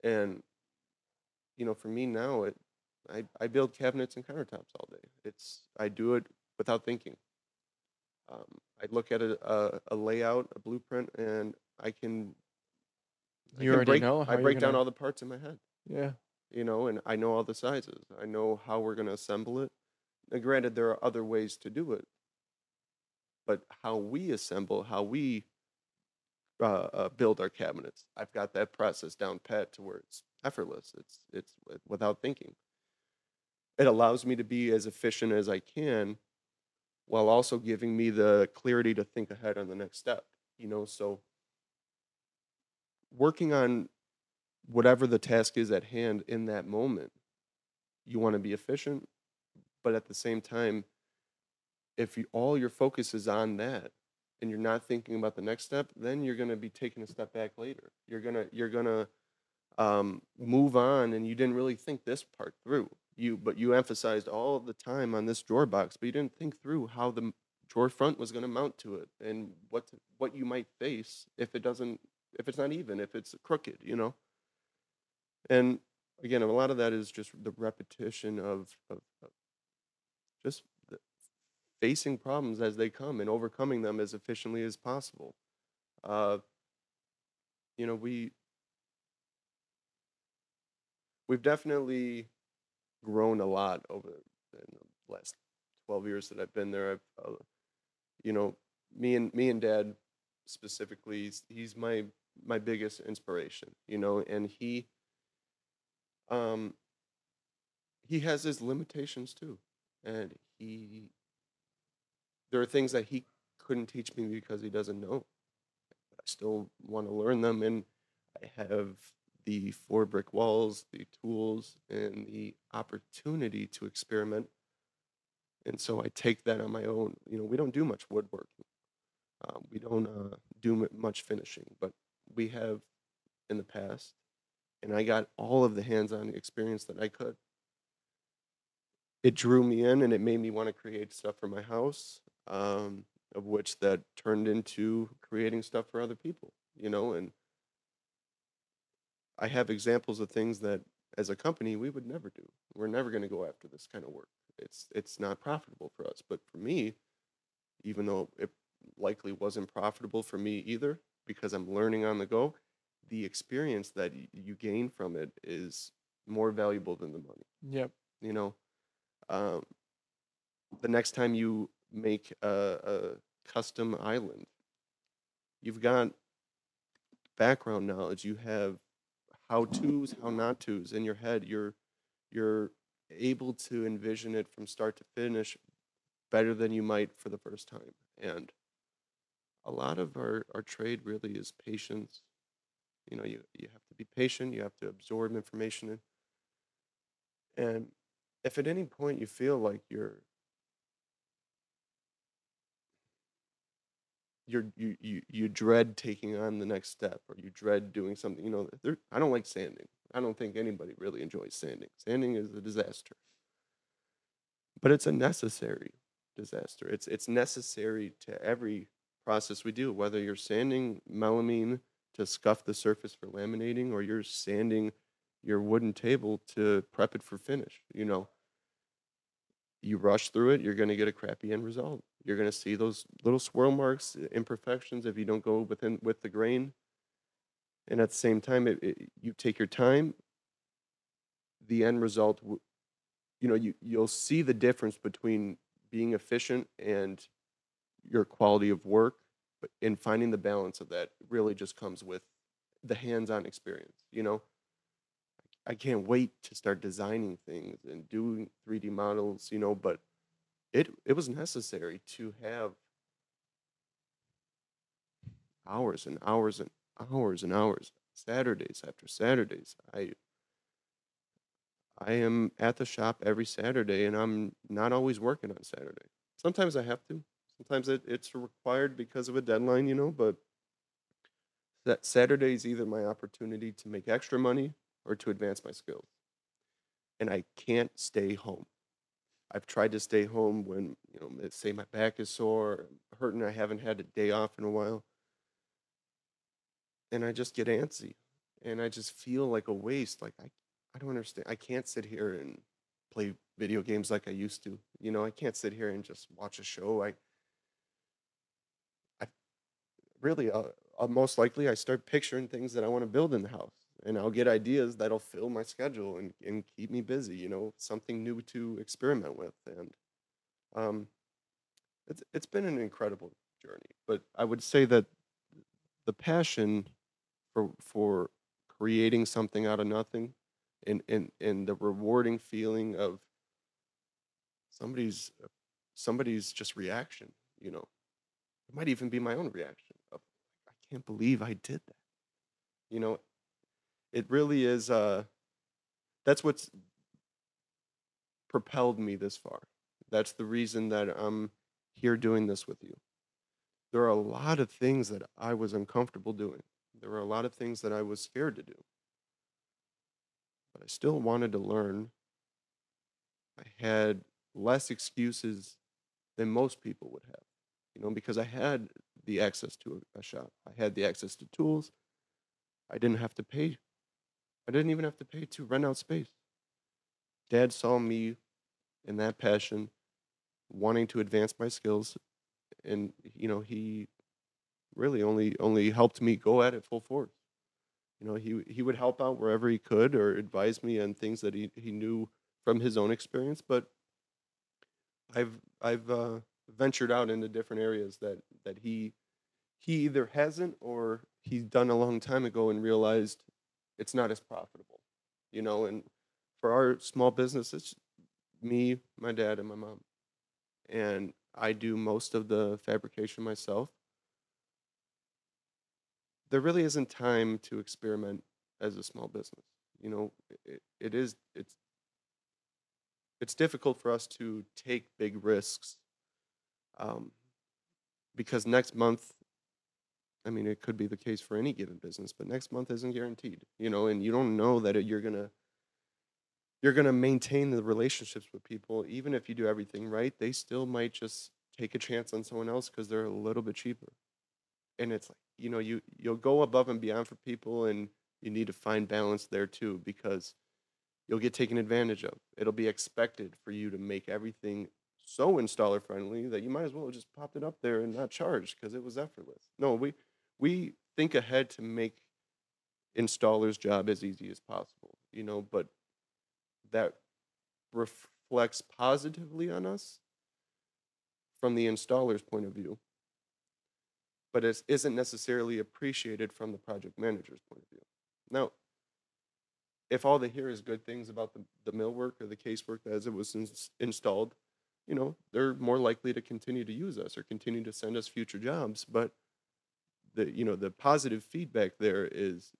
And you know, for me now, it I, I build cabinets and countertops all day. It's I do it without thinking. Um, I look at a, a, a layout, a blueprint, and I can. I You already break, know how I break down gonna- all the parts in my head, Yeah. you know, and I know all the sizes. I know how we're going to assemble it. Now, granted, there are other ways to do it, but how we assemble, how we uh, uh, build our cabinets, I've got that process down pat to where it's effortless. It's it's without thinking. It allows me to be as efficient as I can, while also giving me the clarity to think ahead on the next step. You know, so working on whatever the task is at hand in that moment, you want to be efficient, but at the same time, if you, all your focus is on that and you're not thinking about the next step, then you're going to be taking a step back later. You're gonna you're gonna um, move on, and you didn't really think this part through. You but you emphasized all the time on this drawer box, but you didn't think through how the drawer front was going to mount to it and what to- what you might face if it doesn't if it's not even if it's crooked, you know. And again, a lot of that is just the repetition of, of, of just facing problems as they come and overcoming them as efficiently as possible. Uh, you know, we we've definitely grown a lot over the last 12 years that I've been there. I've, uh, you know, me and me and Dad specifically, he's my my biggest inspiration. You know, and he um he has his limitations too, and he there are things that he couldn't teach me because he doesn't know. I still want to learn them, and I have the four brick walls, the tools, and the opportunity to experiment. And so I take that on my own. You know, we don't do much woodworking. Um, we don't uh, do much finishing, but we have in the past, and I got all of the hands-on experience that I could. It drew me in, and it made me want to create stuff for my house, um, of which that turned into creating stuff for other people. You know, and I have examples of things that as a company we would never do. We're never going to go after this kind of work. It's it's not profitable for us. But for me, even though it likely wasn't profitable for me either because I'm learning on the go, the experience that you gain from it is more valuable than the money. Yep. You know, um, the next time you make a, a custom island, you've got background knowledge. You have how tos, how not tos in your head. You're you're able to envision it from start to finish better than you might for the first time. And a lot of our, our trade really is patience. You know, you, you have to be patient, you have to absorb information. In. And if at any point you feel like you're you're you, you you dread taking on the next step or you dread doing something you know i don't like sanding i don't think anybody really enjoys sanding sanding is a disaster but it's a necessary disaster it's it's necessary to every process we do whether you're sanding melamine to scuff the surface for laminating or you're sanding your wooden table to prep it for finish you know you rush through it, you're going to get a crappy end result. You're going to see those little swirl marks, uh, imperfections if you don't go within with the grain. And at the same time, it, it, you take your time. The end result, you know, you you'll see the difference between being efficient and your quality of work, but in finding the balance of that really just comes with the hands-on experience. You know, I can't wait to start designing things and doing 3D models, you know, but it it was necessary to have hours and hours and hours and hours, Saturdays after Saturdays. I I am at the shop every Saturday and I'm not always working on Saturday. Sometimes I have to. Sometimes it, it's required because of a deadline, you know, but that Saturday is either my opportunity to make extra money or to advance my skills. And I can't stay home. I've tried to stay home when, you know, say my back is sore, hurting, I haven't had a day off in a while. And I just get antsy and I just feel like a waste. Like I, I don't understand. I can't sit here and play video games like I used to. You know, I can't sit here and just watch a show. I, really, uh, uh, most likely, I start picturing things that I want to build in the house and I'll get ideas that'll fill my schedule and, and keep me busy, you know, something new to experiment with. And um, it's it's been an incredible journey. But I would say that the passion for for creating something out of nothing and and, and the rewarding feeling of somebody's somebody's just reaction, you know. It might even be my own reaction can't believe I did that. You know, it really is uh that's what's propelled me this far. That's the reason that i'm here doing this with you. There are a lot of things that i was uncomfortable doing. There were a lot of things that i was scared to do. But i still wanted to learn. I had less excuses than most people would have you know because i had the access to a, shop i had the access to tools i didn't have to pay I didn't even have to pay to rent out space. Dad saw me in that passion, wanting to advance my skills, and you know he really only only helped me go at it full force. You know he he would help out wherever he could or advise me on things that he, he knew from his own experience. But I've I've uh, ventured out into different areas that that he he either hasn't or he's done a long time ago and realized it's not as profitable, you know. And for our small business, it's me, my dad, and my mom, and I do most of the fabrication myself. There really isn't time to experiment as a small business. You know, it, it is it's it's difficult for us to take big risks um, because next month I mean, it could be the case for any given business, but next month isn't guaranteed, you know, and you don't know that it, you're gonna you're gonna maintain the relationships with people, even if you do everything right. They still might just take a chance on someone else because they're a little bit cheaper, and it's like you know you you'll go above and beyond for people, and You need to find balance there too because you'll get taken advantage of. It'll be expected for you to make everything so installer friendly that you might as well have just popped it up there and not charge because it was effortless. No, we we think ahead to make installers' job as easy as possible, you know, but that reflects positively on us from the installer's point of view, but it isn't necessarily appreciated from the project manager's point of view. Now, if all they hear is good things about the, the millwork or the casework as it was ins- installed, you know, they're more likely to continue to use us or continue to send us future jobs. But the you know the positive feedback there is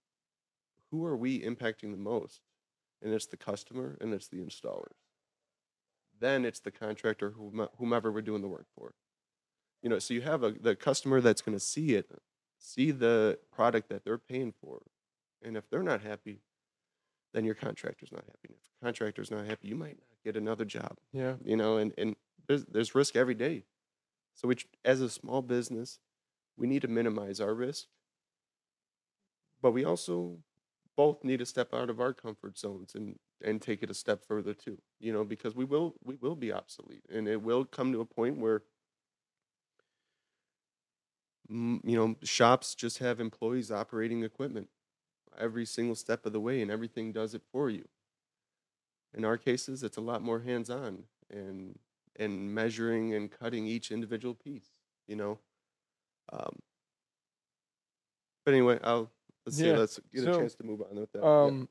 who are we impacting the most? And it's the customer and it's the installers. Then it's the contractor, whomever we're doing the work for. You know, so you have a, the customer that's going to see it, see the product that they're paying for. And if they're not happy, then your contractor's not happy. If the contractor's not happy, you might not get another job Yeah. you know and and there's, there's risk every day. So we as a small business we need to minimize our risk. But we also both need to step out of our comfort zones and and take it a step further too you know because we will we will be obsolete. And it will come to a point where you know shops just have employees operating equipment every single step of the way and everything does it for you in our cases it's a lot more hands-on and and measuring and cutting each individual piece you know um, but anyway i'll let's see let's get so, a chance to move on with that Yeah. Um,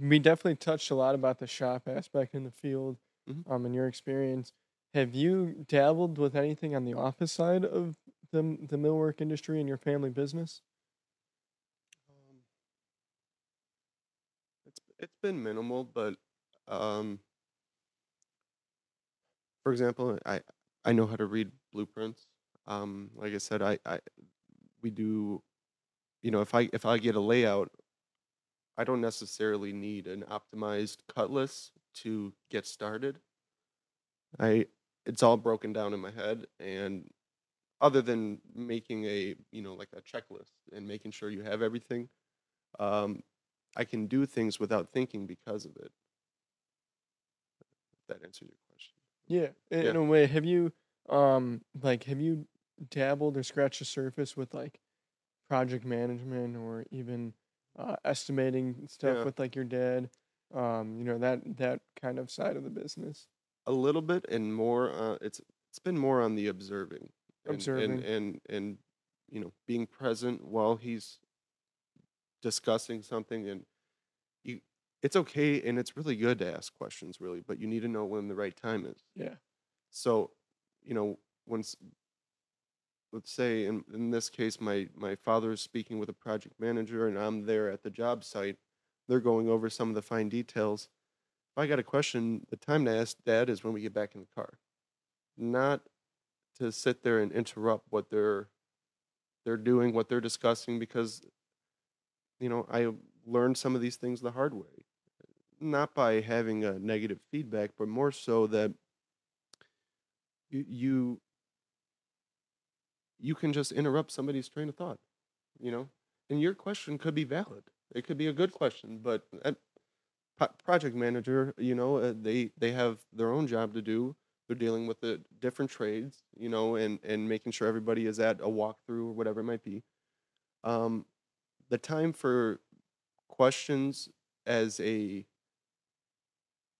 we definitely touched a lot about the shop aspect in the field. Mhm. Um, in your experience, have you dabbled with anything on the office side of the the millwork industry in your family business? Um, it's it's been minimal, but um, for example, I I know how to read blueprints. Um, like I said, I I we do, you know, if I if I get a layout, I don't necessarily need an optimized cut list to get started. I it's all broken down in my head, and other than making a you know like a checklist and making sure you have everything um, I can do things without thinking because of it. That answers your question. Yeah, in, Yeah. in a way. Have you um like have you dabbled or scratched the surface with like project management or even uh, estimating stuff Yeah. with like your dad? Um, you know that that kind of side of the business. A little bit and more. Uh, it's it's been more on the observing, and, Observing. and and and you know being present while he's discussing something, and. It's okay and it's really good to ask questions, really, but you need to know when the right time is. Yeah. So, you know, once let's say in, in this case my my father is speaking with a project manager and I'm there at the job site, they're going over some of the fine details. If I got a question, the time to ask dad is when we get back in the car. Not to sit there and interrupt what they're they're doing, what they're discussing because you know, I learned some of these things the hard way. Not by having a negative feedback, but more so that you you can just interrupt somebody's train of thought you know? And your question could be valid. It could be a good question but a pro- project manager you know uh, they they have their own job to do. They're dealing with the different trades you know and and making sure everybody is at a walkthrough or whatever it might be. Um the time for questions as a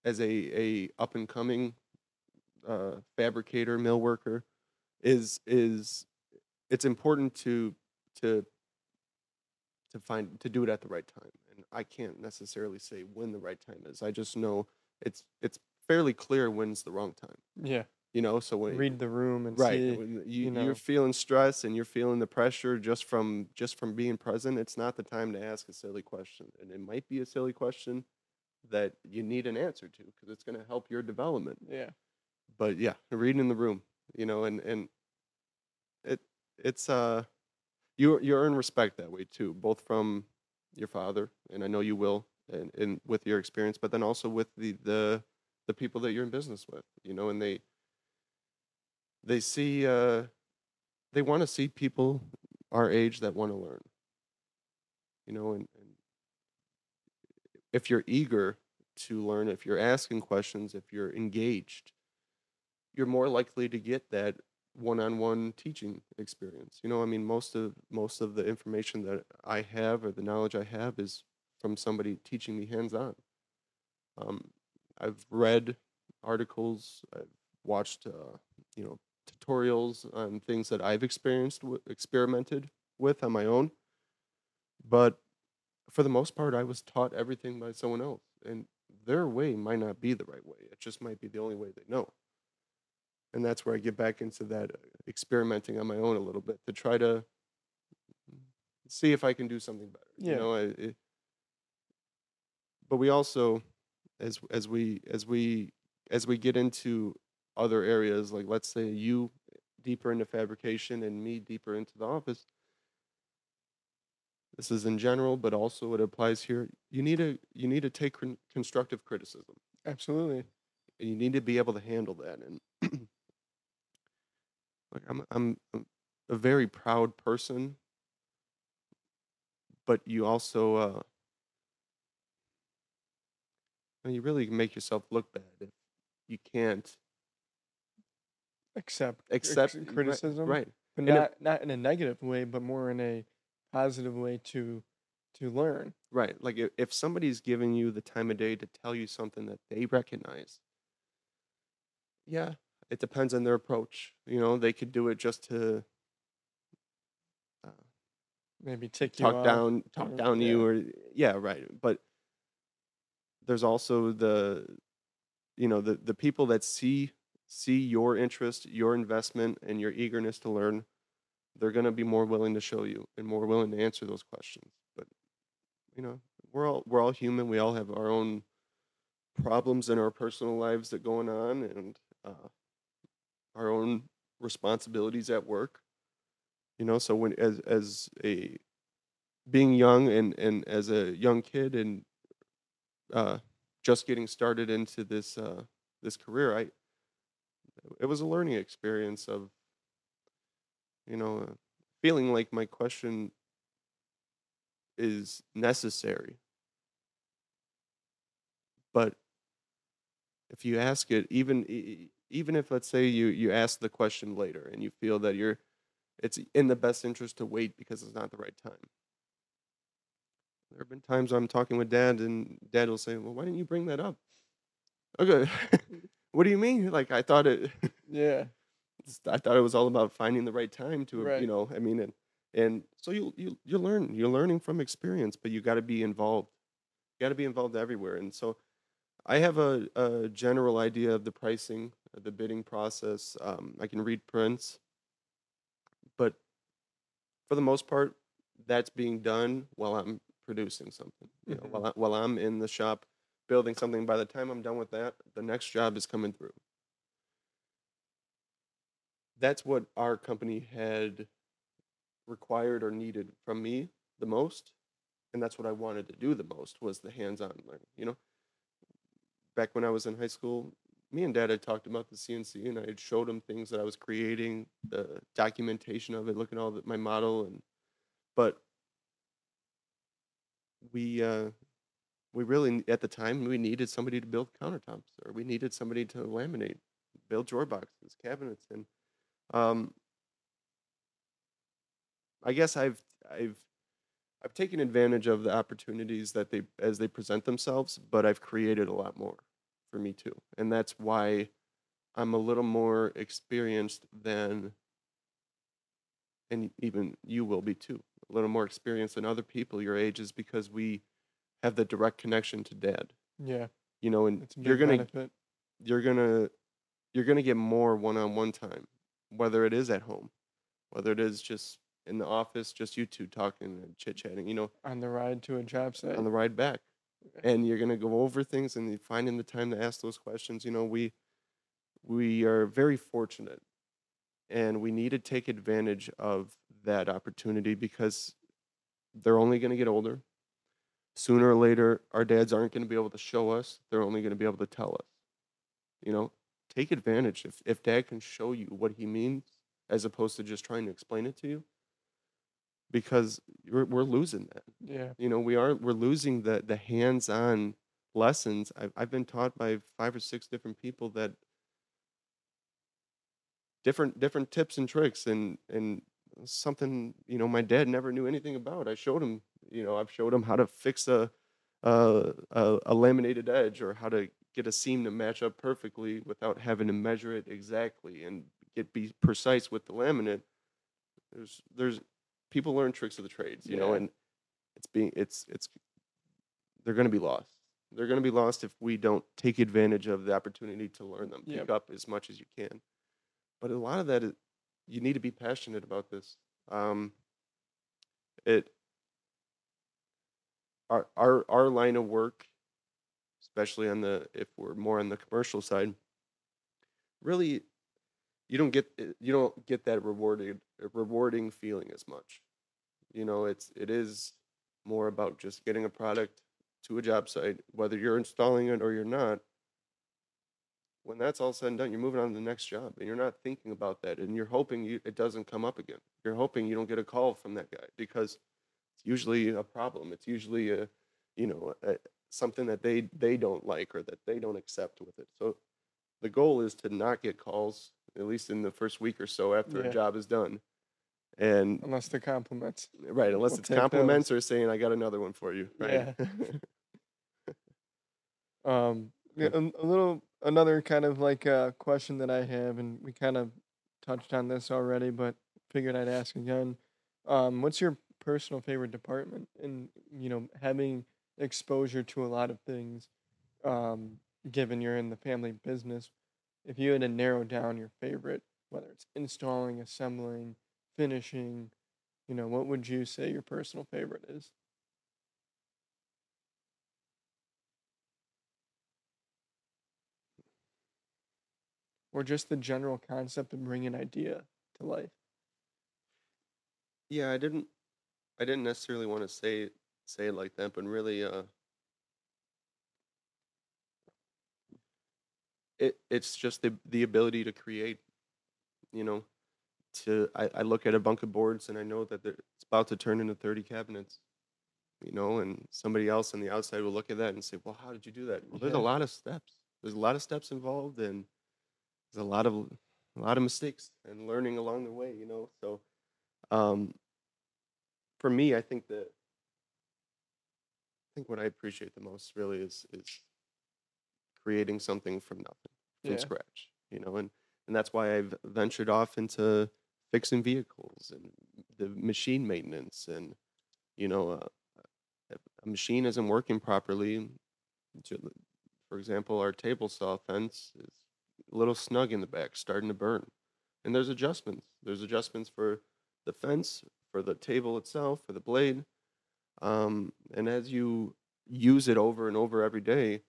as a a up and coming uh, fabricator, mill worker, is is it's important to to to find to do it at the right time. And I can't necessarily say when the right time is. I just know it's it's fairly clear when's the wrong time. Yeah. You know, so when Read the room and right see. when you, you know. you're feeling stress and you're feeling the pressure just from just from being present it's not the time to ask a silly question and it might be a silly question that you need an answer to because it's going to help your development Yeah. but yeah, reading in the room, you know, and and it it's uh you you earn respect that way too, both from your father, and I know you will, and and with your experience, but then also with the the the people that you're in business with, you know, and they they see uh they want to see people our age that want to learn, you know, and, and if you're eager to learn, if you're asking questions, if you're engaged, you're more likely to get that one-on-one teaching experience. You know, I mean, most of most of the information that I have or the knowledge I have is from somebody teaching me hands-on. Um, I've read articles, I've watched, uh, you know, tutorials on things that I've experienced, w- experimented with on my own. But for the most part, I was taught everything by someone else, and their way might not be the right way. It just might be the only way they know. And that's where I get back into that uh, experimenting on my own a little bit to try to see if I can do something better. You know, I, it, but we also, as as we as we as we get into other areas, like let's say you deeper into fabrication and me deeper into the office, this is in general, but also it applies here. You need to you need to take con- constructive criticism. Absolutely. And you need to be able to handle that. And like I'm I'm I'm a very proud person, but you also uh you really make yourself look bad if you can't Accept accept ex- right, criticism, right. but And if- not not in a negative way, but more in a positive way to to learn. Right. Like if, if somebody's giving you the time of day to tell you something that they recognize, yeah, it depends on their approach. You know, they could do it just to uh, Maybe tick you talk off. down, talk or- down yeah. you, or yeah, right. But there's also the, you know, the the people that see see your interest, your investment, and your eagerness to learn. They're gonna be more willing to show you and more willing to answer those questions. But you know, we're all we're all human. We all have our own problems in our personal lives that going on, and uh, our own responsibilities at work. You know, so when as as a being young and and as a young kid and uh, just getting started into this uh, this career, I it was a learning experience of you know uh, feeling like my question is necessary. But if you ask it even even if let's say you you ask the question later and you feel that you're it's in the best interest to wait because it's not the right time. There have been times i'm talking with dad and dad will say well why didn't you bring that up? Okay. What do you mean? Like i thought it Yeah. I thought it was all about finding the right time to, Right. you know, I mean, and, and so you, you, you learn, you're learning from experience, but you got to be involved. You got to be involved everywhere. And so I have a, a general idea of the pricing, of the bidding process. Um, I can read prints, but for the most part, that's being done while I'm producing something, you know, Mhm. while, I, while I'm in the shop building something. By the time I'm done with that, the next job is coming through that's what our company had required or needed from me the most and that's what i wanted to do the most was the hands-on learning you know? Back when i was in high school me and dad had talked about the cnc and i had showed him things that i was creating the documentation of it looking at all the, my model and but we uh we really at the time we needed somebody to build countertops or we needed somebody to laminate build drawer boxes cabinets and um, I guess I've I've I've taken advantage of the opportunities that they as they present themselves, but I've created a lot more for me too, and that's why I'm a little more experienced than, and even you will be too, a little more experienced than other people your age is because we have the direct connection to dad. Yeah. You know, and you're gonna benefit. you're gonna you're gonna get more one-on-one time whether it is at home whether it is just in the office just you two talking and chit-chatting you know? On the ride to a job site. on the ride back. And you're gonna go over things and finding the time to ask those questions you know? We we are very fortunate and we need to take advantage of that opportunity because they're only going to get older. Sooner or later our dads aren't going to be able to show us. They're only going to be able to tell us you know take advantage if, if dad can show you what he means as opposed to just trying to explain it to you because we're, we're losing that. Yeah. You know, we are we're losing the the hands-on lessons. I've I've been taught by five or six different people that different different tips and tricks and and something you know my dad never knew anything about. I showed him, you know, I've showed him how to fix a a, a, a laminated edge or how to get a seam to match up perfectly without having to measure it exactly and get be precise with the laminate. There's there's people learn tricks of the trades, you know, and it's being it's it's they're going to be lost. They're going to be lost if we don't take advantage of the opportunity to learn them, pick Yep. up as much as you can. But a lot of that is you need to be passionate about this. Um, it our our our line of work, especially on the if we're more on the commercial side, really you don't get eh, you don't get that rewarded rewarding feeling as much. You know, it's it is more about just getting a product to a job site, whether you're installing it or you're not. When that's all said and done, you're moving on to the next job, and you're not thinking about that, and you're hoping you, it doesn't come up again. You're hoping you don't get a call from that guy because it's usually a problem. It's usually a, you know, a, something that they they don't like or that they don't accept with it. So the goal is to not get calls at least in the first week or so after Yeah. a job is done. And Unless the compliments. right, unless We'll it's compliments or saying I got another one for you, right? Um, yeah, a, a little another kind of like a question that I have, and we kind of touched on this already, but figured I'd ask again. Um, what's your personal favorite department? And you know, having exposure to a lot of things, um, given you're in the family business, if you had to narrow down your favorite, whether it's installing, assembling, finishing, you know, what would you say your personal favorite is? Or just the general concept of bringing an idea to life? yeah, I didn't I didn't necessarily want to say say it like that, but really uh it it's just the the ability to create, you know, to I, I look at a bunk of boards and I know that they're- it's about to turn into 30 cabinets, you know, and somebody else on the outside will look at that and say, "Well, how did you do that?" Well, there's a lot of steps. There's a lot of steps involved, and there's a lot of a lot of mistakes and learning along the way, you know. So, um, for me, I think that think what I appreciate the most really is is creating something from nothing, from Yeah. scratch, you know, and and that's why I've ventured off into fixing vehicles and the machine maintenance and you know uh, a machine isn't working properly. For example our table saw fence is a little snug in the back starting to burn. And there's adjustments. There's adjustments for the fence for the table itself for the blade um, and as you use it over and over every day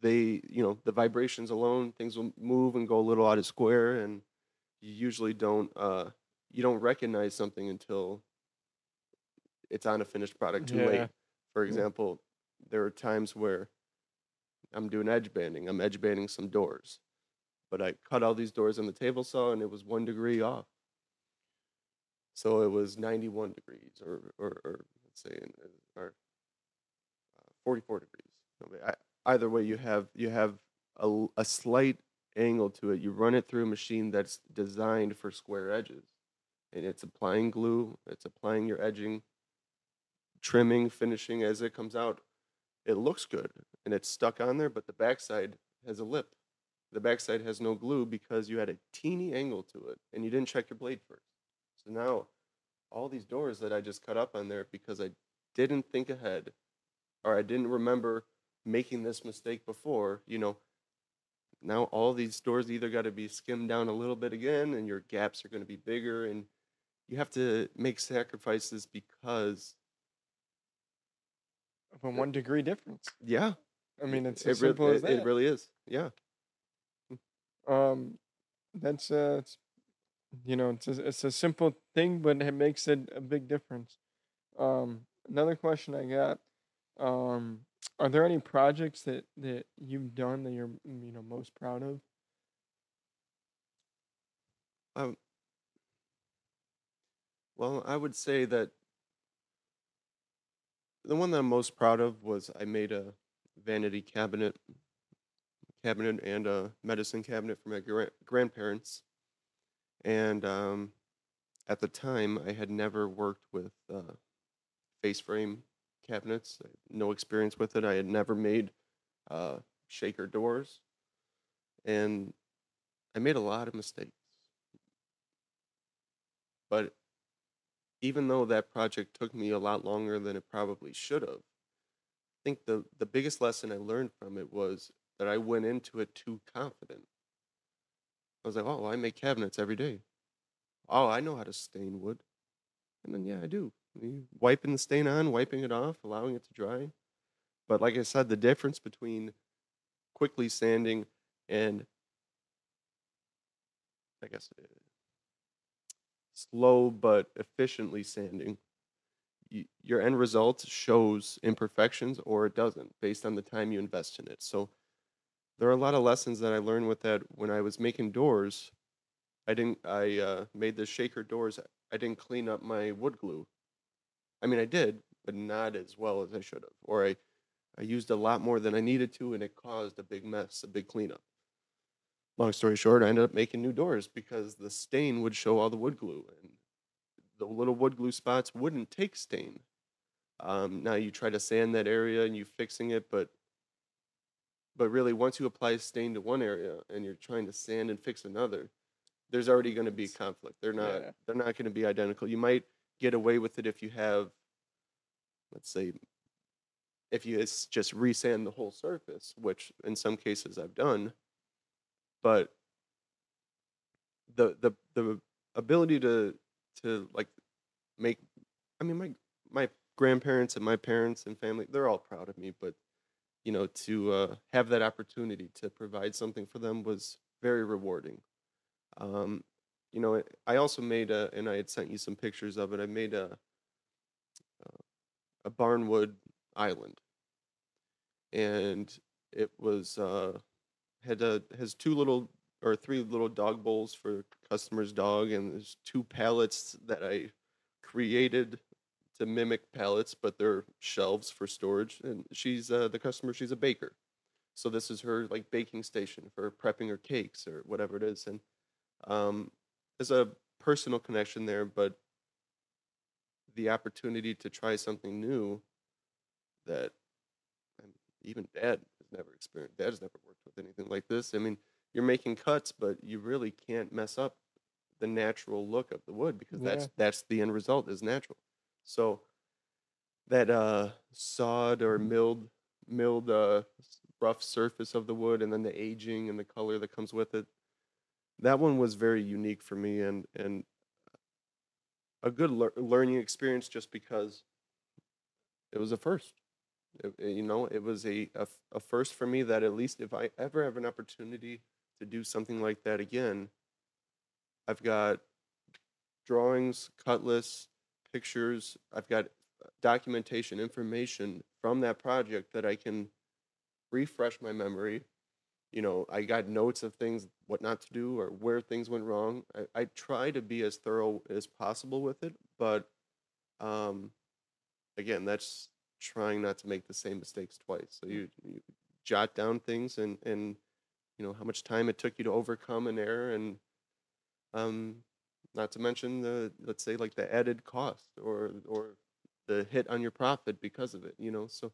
they you know the vibrations alone things will move and go a little out of square and you usually don't uh you don't recognize something until it's on a finished product too Yeah. late for example there are times where i'm doing edge banding i'm edge banding some doors but i cut all these doors on the table saw and it was one degree off so it was 91 degrees or or, or let's say uh, or uh, 44 degrees. Either way you have you have a, a slight angle to it. You run it through a machine that's designed for square edges and it's applying glue it's applying your edging trimming finishing as it comes out. It looks good and it's stuck on there but the backside has a lip. The backside has no glue because you had a teeny angle to it and you didn't check your blade first so now all these doors that i just cut up on there because i didn't think ahead or i didn't remember making this mistake before you know now all these doors either got to be skimmed down a little bit again and your gaps are going to be bigger and you have to make sacrifices because Of a one degree difference. yeah I mean, it's it, as real- simple as it, that. it really is yeah Um, that's uh, it's, you know, it's a, it's a simple thing, but it makes it a big difference. Um, another question I got, um, are there any projects that that you've done that you're mm, you know most proud of? um, Well, I would say that the one that I'm most proud of was I made a vanity cabinet cabinet and a medicine cabinet for my gra- grandparents. And um, at the time, I had never worked with uh, face frame cabinets, no experience with it. I had never made uh, shaker doors, and I made a lot of mistakes. But even though that project took me a lot longer than it probably should have, I think the, the biggest lesson I learned from it was that I went into it too confident. I was like, oh, I make cabinets every day. Oh, I know how to stain wood. And then, yeah, I do. Wiping the stain on, wiping it off, allowing it to dry. But like I said, the difference between quickly sanding and, I guess, uh, slow but efficiently sanding, your end result shows imperfections or it doesn't based on the time you invest in it. So there are a lot of lessons that I learned with that when I was making doors. I didn't. I uh, made the shaker doors. I didn't clean up my wood glue. I mean, I did, but not as well as I should have. Or I, I used a lot more than I needed to, and it caused a big mess, a big cleanup. Long story short, I ended up making new doors because the stain would show all the wood glue, and the little wood glue spots wouldn't take stain. Um, now you try to sand that area and you fixing it, but but really once you apply stain to one area and you're trying to sand and fix another, there's already going to be conflict. They're not Yeah. they're not going to be identical. You might get away with it if you have let's say if you just resand the whole surface, which in some cases I've done, but the the the ability to to like make I mean my my grandparents and my parents and family they're all proud of me, but you know to uh, have that opportunity to provide something for them was very rewarding. Um, you know, I also made a, and I had sent you some pictures of it. I made a a barnwood island, and it was uh, had a has two little or three little dog bowls for customer's dog, and there's two pallets that I created to mimic pallets, but they're shelves for storage. And she's uh, the customer; she's a baker, so this is her like baking station for prepping her cakes or whatever it is. And um, there's a personal connection there, but the opportunity to try something new that um, even dad has never experienced. Dad has never worked with anything like this. I mean, you're making cuts, but you really can't mess up the natural look of the wood because Yeah. that's that's the end result is natural. So that uh sawed or milled milled uh rough surface of the wood and then the aging and the color that comes with it that one was very unique for me and and a good lear- learning experience just because it was a first. It- it- you know it was a a first for me that at least if i ever have an opportunity to do something like that again i've got drawings cut lists pictures. I've got uh, documentation information from that project that i can refresh my memory. You know i got notes of things what not to do or where things went wrong. I, I try to be as thorough as possible with it but um again that's trying not to make the same mistakes twice. So you, you jot down things and and you know how much time it took you to overcome an error and um not to mention the let's say like the added cost or or the hit on your profit because of it you know? So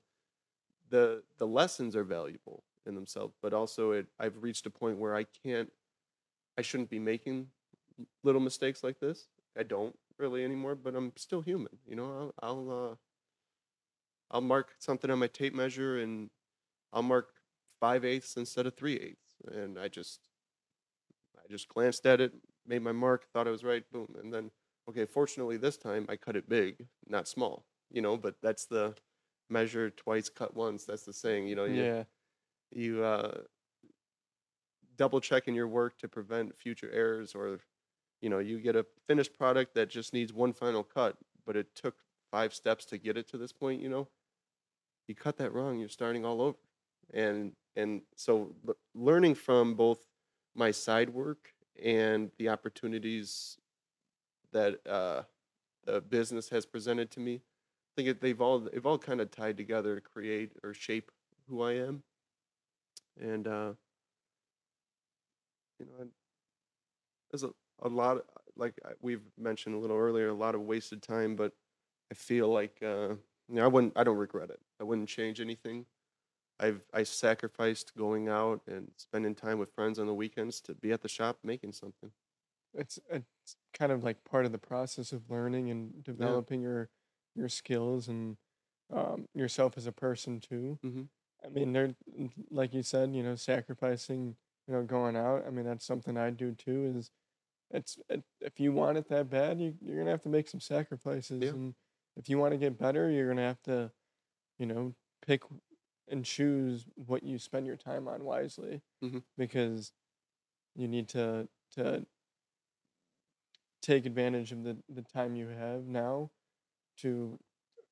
the the lessons are valuable in themselves but also it i've reached a point where i can't i shouldn't be making little mistakes like this. I don't really anymore but i'm still human you know? I'll i'll uh i'll mark something on my tape measure and i'll mark five eighths instead of three eighths and i just i just glanced at it made my mark thought i was right boom and then okay fortunately this time i cut it big not small you know but that's the measure twice cut once that's the saying you know you, Yeah. you uh, double checking your work to prevent future errors or you know you get a finished product that just needs one final cut but it took five steps to get it to this point you know you cut that wrong you're starting all over and and so learning from both my side work and the opportunities that uh, the business has presented to me. I think they've all they've all kind of tied together to create or shape who I am. And uh, you know, I- there's a, a lot of, like we've mentioned a little earlier, a lot of wasted time, but I feel like uh, you know, I wouldn't I don't regret it. I wouldn't change anything. I've I sacrificed going out and spending time with friends on the weekends to be at the shop making something. It's it's kind of like part of the process of learning and developing your your skills and um, yourself as a person too. hmm I mean, they're like you said, you know, sacrificing, you know, going out. I mean, that's something I do too. Is it's it, if you want it that bad, you you're gonna have to make some sacrifices, Yeah. and if you want to get better, you're gonna have to, you know, pick and choose what you spend your time on wisely, Mhm. because you need to to take advantage of the the time you have now to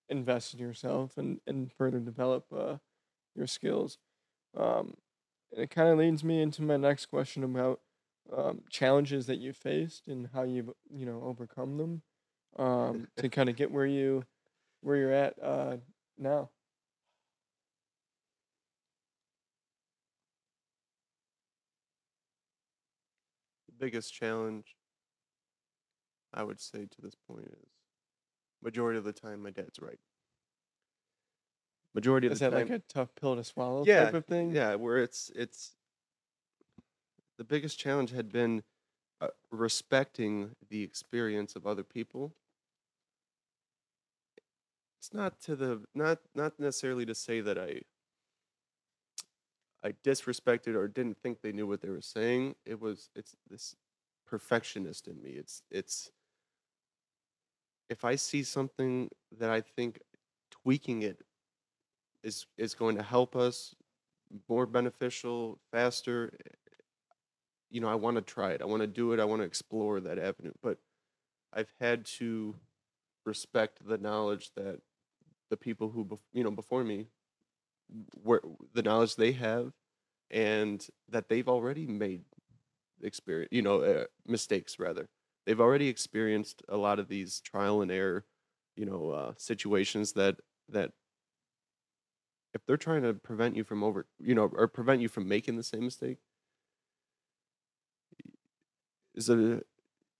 invest in yourself and and further develop uh, your skills. Um, and it kind of leads me into my next question about um, challenges that you faced and how you've you know overcome them um, to kind of get where you where you're at uh, now. Biggest challenge I would say to this point is majority of the time my dad's right. Majority of Is the time. Is that like a tough pill to swallow yeah, type of thing? yeah, where it's it's the biggest challenge had been uh, respecting the experience of other people. It's not to the not not necessarily to say that I I disrespected or didn't think they knew what they were saying. It was it's this perfectionist in me. It's it's if I see something that I think tweaking it is is going to help us more beneficial, faster, eh, you know, I want to try it. I want to do it. I want to explore that avenue. But I've had to respect the knowledge that the people who you know before me were the knowledge they have and that they've already made experience you know uh, mistakes rather. They've already experienced a lot of these trial and error you know uh, situations that that if they're trying to prevent you from over you know or prevent you from making the same mistake is a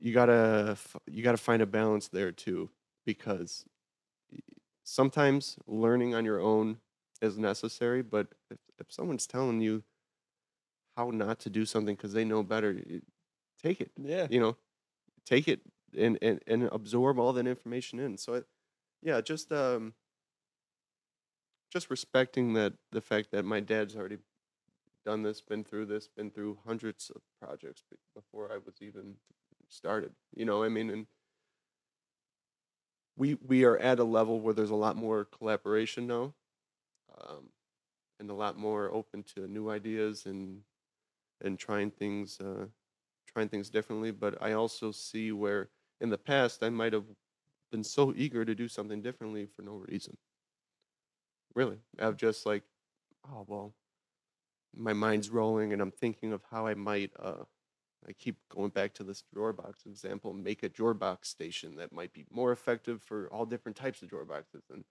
you gotta you gotta find a balance there too because sometimes learning on your own is necessary but if, if someone's telling you how not to do something because they know better take it Yeah. you know? Take it and, and and absorb all that information in. So it, yeah just um just respecting that the fact that my dad's already done this been through this been through hundreds of projects before i was even started you know i mean? And we we are at a level where there's a lot more collaboration now um, and a lot more open to new ideas and and trying things uh, trying things differently. But i also see where in the past i might have been so eager to do something differently for no reason. Really i've just like oh well my mind's rolling and i'm thinking of how i might uh i keep going back to this drawer box example make a drawer box station that might be more effective for all different types of drawer boxes and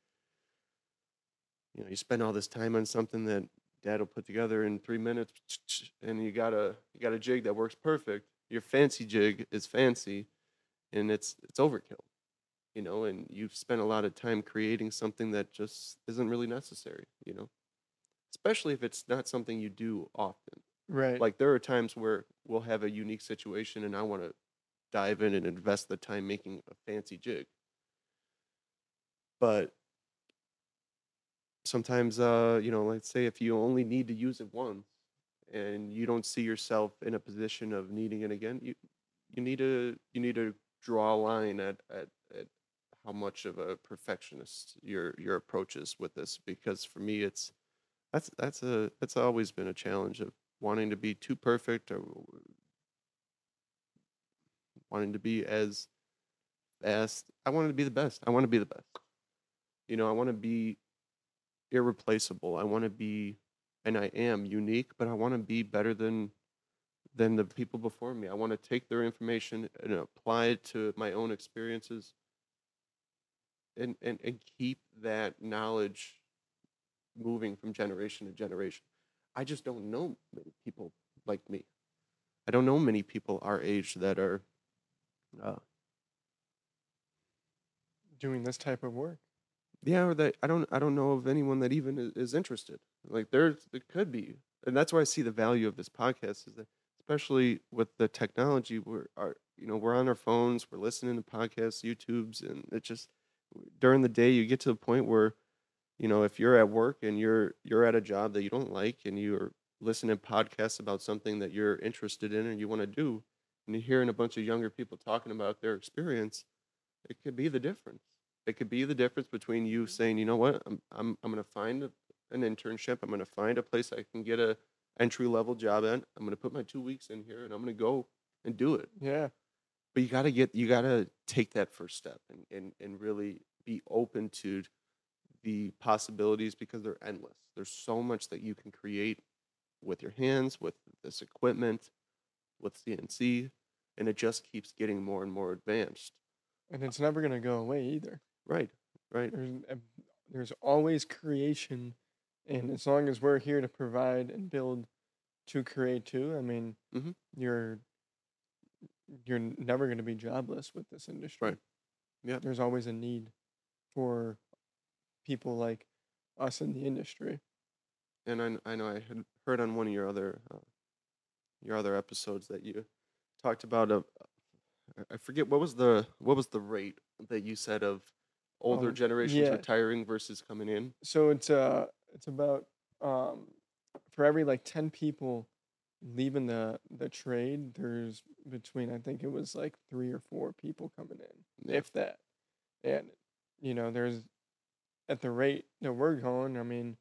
you know you spend all this time on something that dad will put together in three minutes and you got a you got a jig that works perfect. Your fancy jig is fancy and it's it's overkill you know and you've spent a lot of time creating something that just isn't really necessary you know especially if it's not something you do often. Right. like there are times where we'll have a unique situation and i want to dive in and invest the time making a fancy jig. But sometimes uh you know let's say if you only need to use it once and you don't see yourself in a position of needing it again you you need to you need to draw a line at at, at how much of a perfectionist your your approach is with this because for me it's that's that's a that's always been a challenge of wanting to be too perfect or wanting to be as fast. I wanted to be the best. I want to be the best. You know i want to be irreplaceable i want to be and i am unique but i want to be better than than the people before me i want to take their information and apply it to my own experiences and, and and keep that knowledge moving from generation to generation. I just don't know many people like me. I don't know many people our age that are uh, Doing this type of work. Yeah, or that I don't I don't know of anyone that even is, interested. Like there's there could be, and that's why I see the value of this podcast is that especially with the technology, we're our you know we're on our phones, we're listening to podcasts, YouTubes, and it just during the day you get to the point where you know if you're at work and you're you're at a job that you don't like and you're listening to podcasts about something that you're interested in and you want to do and you're hearing a bunch of younger people talking about their experience it could be the difference it could be the difference between you saying you know what? I'm i'm, I'm going to find a, an internship. I'm going to find a place i can get a entry level job at. I'm going to put my two weeks in here and i'm going to go and do it. Yeah. but you got to get you got to take that first step and, and and really be open to the possibilities because they're endless. There's so much that you can create with your hands with this equipment with cnc and it just keeps getting more and more advanced. And it's never gonna go away either. Right right There's there's always creation, and as long as we're here to provide and build to create too, I mean, Mhm. you're you're never gonna be jobless with this industry. Right. Yeah. There's always a need for people like us in the industry. and I, I know I had heard on one of your other uh, your other episodes that you talked about of I forget what was the what was the rate that you said of older Oh, generations yeah. retiring versus coming in So it's uh it's about um for every like 10 people leaving the the trade, there's between I think it was like 3 or 4 people coming in, Yeah. if that. And you know, there's at the rate that we're going, I mean,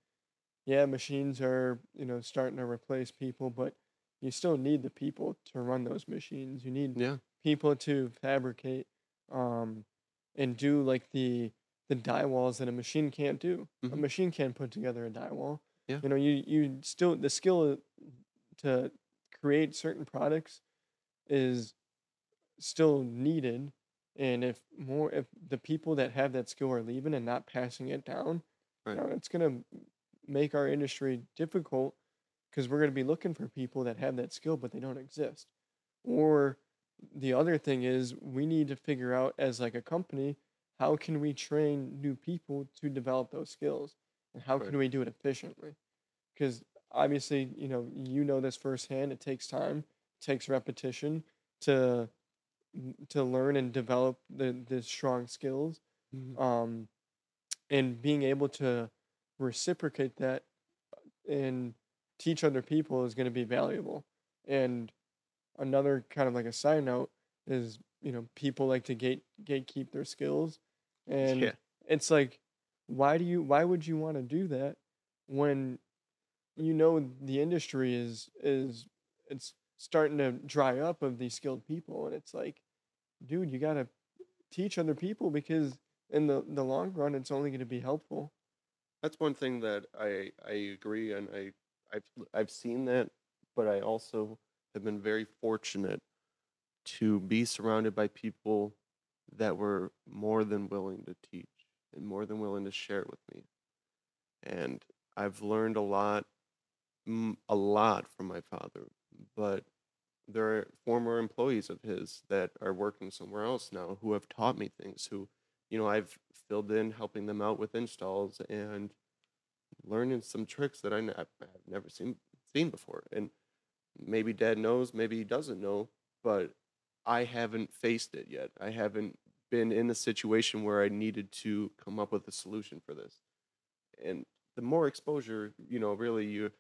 yeah, machines are, you know, starting to replace people, but you still need the people to run those machines. You need yeah people to fabricate um and do like the the die walls that a machine can't do. A Mhm. machine can't put together a die wall. Yeah. You know, you you still the skill to create certain products is still needed and if more if the people that have that skill are leaving and not passing it down, Right. you know, it's going to make our industry difficult because we're going to be looking for people that have that skill but they don't exist. Or the other thing is we need to figure out as like a company how can we train new people to develop those skills and how Right. can we do it efficiently because obviously you know you know this firsthand it takes time it takes repetition to to learn and develop the, the strong skills Mhm. um and being able to reciprocate that and teach other people is going to be valuable and another kind of like a side note is you know people like to gate gatekeep their skills. And yeah. it's like why do you why would you want to do that when you know the industry is is it's starting to dry up of these skilled people? And it's like dude you got to teach other people because in the the long run it's only going to be helpful. That's one thing that I I agree and I I've I've seen that but I also have been very fortunate to be surrounded by people that were more than willing to teach and more than willing to share it with me. And I've learned a lot a lot from my father but there are former employees of his that are working somewhere else now who have taught me things who you know I've filled in helping them out with installs and learning some tricks that I've never seen seen before. And maybe dad knows maybe he doesn't know but I haven't faced it yet. I haven't been in a situation where I needed to come up with a solution for this. And the more exposure you know really you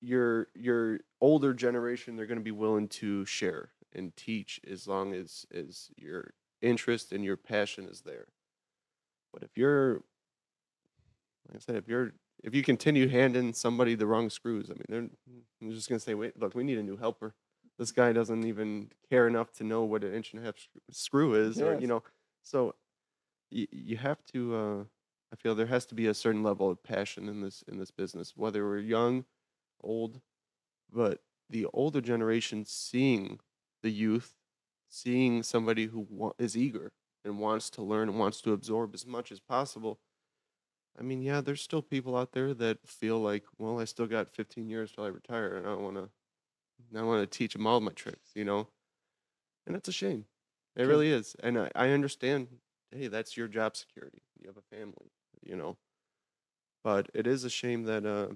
your your older generation they're going to be willing to share and teach as long as as your interest and your passion is there. But if you're like i said if you're if you continue handing somebody the wrong screws i mean they're, just going to say wait look we need a new helper this guy doesn't even care enough to know what an inch and a half screw is or you know so you, you have to uh i feel there has to be a certain level of passion in this in this business whether we're young old but the older generation seeing the youth seeing somebody who wa- is eager and wants to learn and wants to absorb as much as possible. I mean, yeah, there's still people out there that feel like, well, I still got 15 years till I retire, and I don't want to, I want to teach them all my tricks, you know. And that's a shame. It really is. And I, I understand. Hey, that's your job security. You have a family, you know. But it is a shame that uh,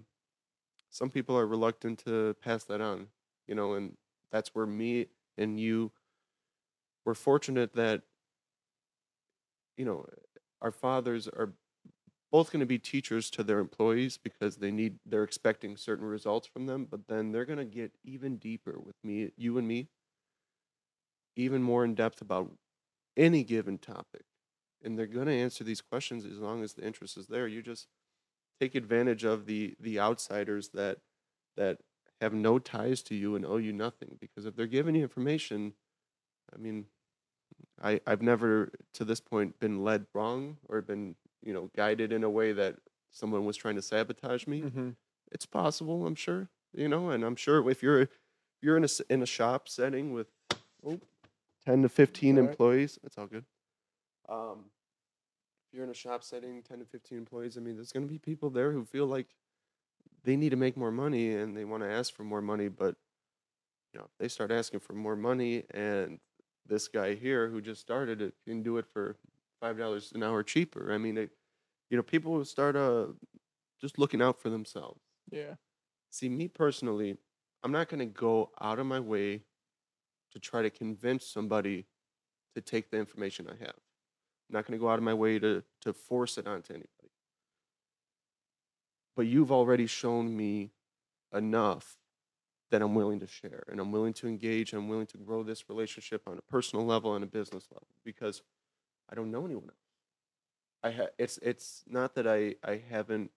some people are reluctant to pass that on, you know. And that's where me and you we're fortunate that you know our fathers are both going to be teachers to their employees because they need they're expecting certain results from them but then they're going to get even deeper with me you and me even more in depth about any given topic. And they're going to answer these questions as long as the interest is there. You just take advantage of the the outsiders that that have no ties to you and owe you nothing because if they're giving you information i mean I, I've never to this point been led wrong or been, you know, guided in a way that someone was trying to sabotage me. Mhm. It's possible, I'm sure, you know, and I'm sure if you're you're in a in a shop setting with oh, 10 to 15 Alright. employees, that's all good. Um if you're in a shop setting 10 to 15 employees, I mean, there's going to be people there who feel like they need to make more money and they want to ask for more money, but you know, they start asking for more money and this guy here who just started it can do it for five dollars an hour cheaper. I mean, it, you know, people will start uh just looking out for themselves. Yeah. See, me personally, I'm not going to go out of my way to try to convince somebody to take the information I have. I'm not going to go out of my way to to force it onto anybody. But you've already shown me enough that I'm willing to share and I'm willing to engage. And I'm willing to grow this relationship on a personal level and a business level because I don't know anyone else. I ha- it's it's not that I I haven't.